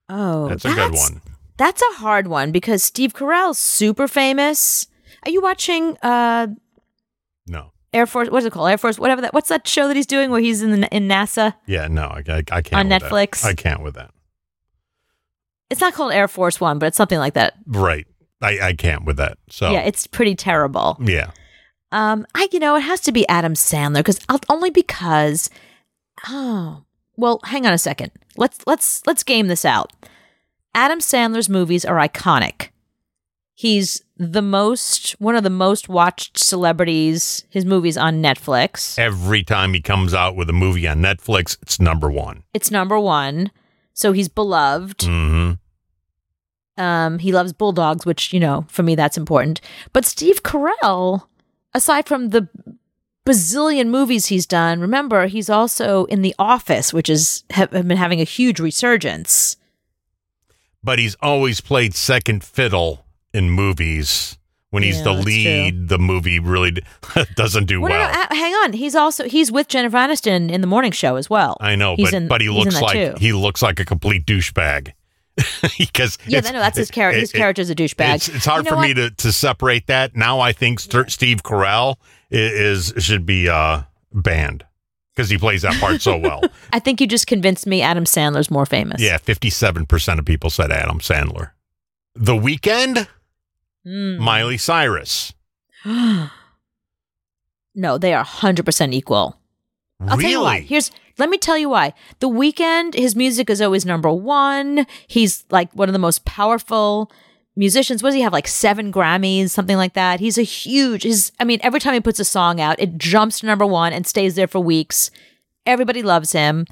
Oh, That's a good one. That's a hard one because Steve Carell's super famous. Are you watching uh. Air Force? What's it called? Air Force? Whatever that. What's that show that he's doing where he's in the, in NASA? Yeah, no, I, I, I can't. On with that. Netflix? I can't with that. It's not called Air Force One, but it's something like that. Right. I, I can't with that. So, Yeah, it's pretty terrible. yeah. Um, I you know it has to be Adam Sandler because only because. Oh well, hang on a second. Let's let's let's game this out. Adam Sandler's movies are iconic. He's the most one of the most watched celebrities. His movies on Netflix. Every time he comes out with a movie on Netflix, it's number one. It's number one, so he's beloved. hmm Um, he loves bulldogs, which you know for me that's important. But Steve Carell, aside from the bazillion movies he's done, remember he's also in The Office, which is have, have been having a huge resurgence. But he's always played second fiddle in movies. When he's Yeah, the lead, the movie really d- *laughs* doesn't do Well, well. no, hang on. He's also he's with Jennifer Aniston in the morning show as well. I know, He's but in- but he looks like he looks like a complete douchebag *laughs* because Yeah, no, that's his character. His it- character's a douchebag. It's, it's hard You know for me to, to separate that. Now I think St- Steve Carell i- is, should be uh, banned because he plays that part so *laughs* well. I think you just convinced me Adam Sandler's more famous. yeah, fifty-seven percent of people said Adam Sandler. The Weeknd, Mm. Miley Cyrus. *gasps* no, they are 100% equal. I'll tell you why. really? Here's let me tell you why. The Weeknd, his music is always number one. He's like one of the most powerful musicians. What does he have? Like seven Grammys, something like that. He's a huge. He's. I mean, every time he puts a song out, it jumps to number one and stays there for weeks. Everybody loves him.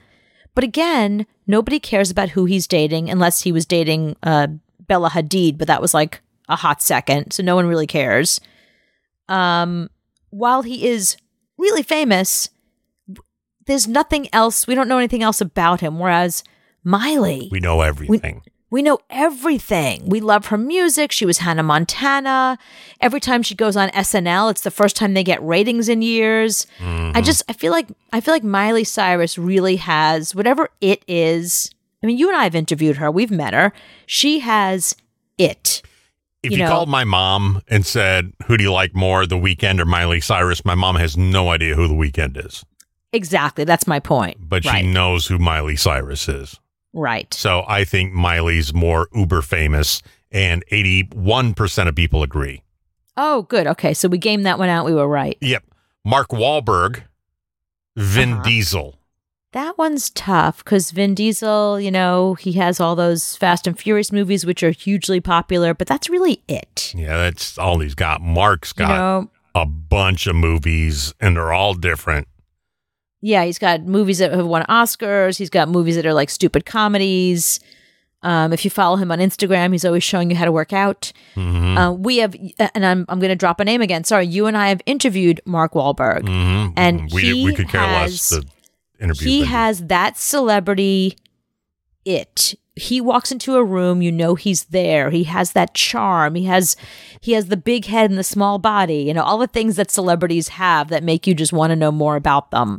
But again, nobody cares about who he's dating unless he was dating uh, Bella Hadid, but that was like a hot second, so no one really cares. Um, while he is really famous, there's nothing else. We don't know anything else about him. Whereas Miley, we know everything. we know everything. We love her music. She was Hannah Montana. Every time she goes on SNL, it's the first time they get ratings in years. I just I feel like I feel like Miley Cyrus really has whatever it is. I mean, you and I have interviewed her. We've met her. She has it. If you you, know- called my mom and said, "Who do you like more, The Weeknd or Miley Cyrus?" My mom has no idea who The Weeknd is, Exactly. That's my point. but right. she knows who Miley Cyrus is. right. So I think Miley's more uber famous, and eighty-one percent of people agree. Oh, good. Okay, so we gamed that one out. We were right. Yep. Mark Wahlberg, Vin Uh-huh. Diesel. That one's tough because Vin Diesel, you know, he has all those Fast and Furious movies, which are hugely popular, but that's really it. Yeah, that's all he's got. Mark's got know, a bunch of movies, and they're all different. yeah, he's got movies that have won Oscars. He's got movies that are like stupid comedies. Um, if you follow him on Instagram, he's always showing you how to work out. Mhm. Uh, we have, and I'm, I'm going to drop a name again. Sorry, you and I have interviewed Mark Wahlberg. Mhm. and we he we could care less has- to interview. he has that celebrity it. He walks into a room you know he's there. He has that charm. He has he has the big head and the small body you know all the things that celebrities have that make you just want to know more about them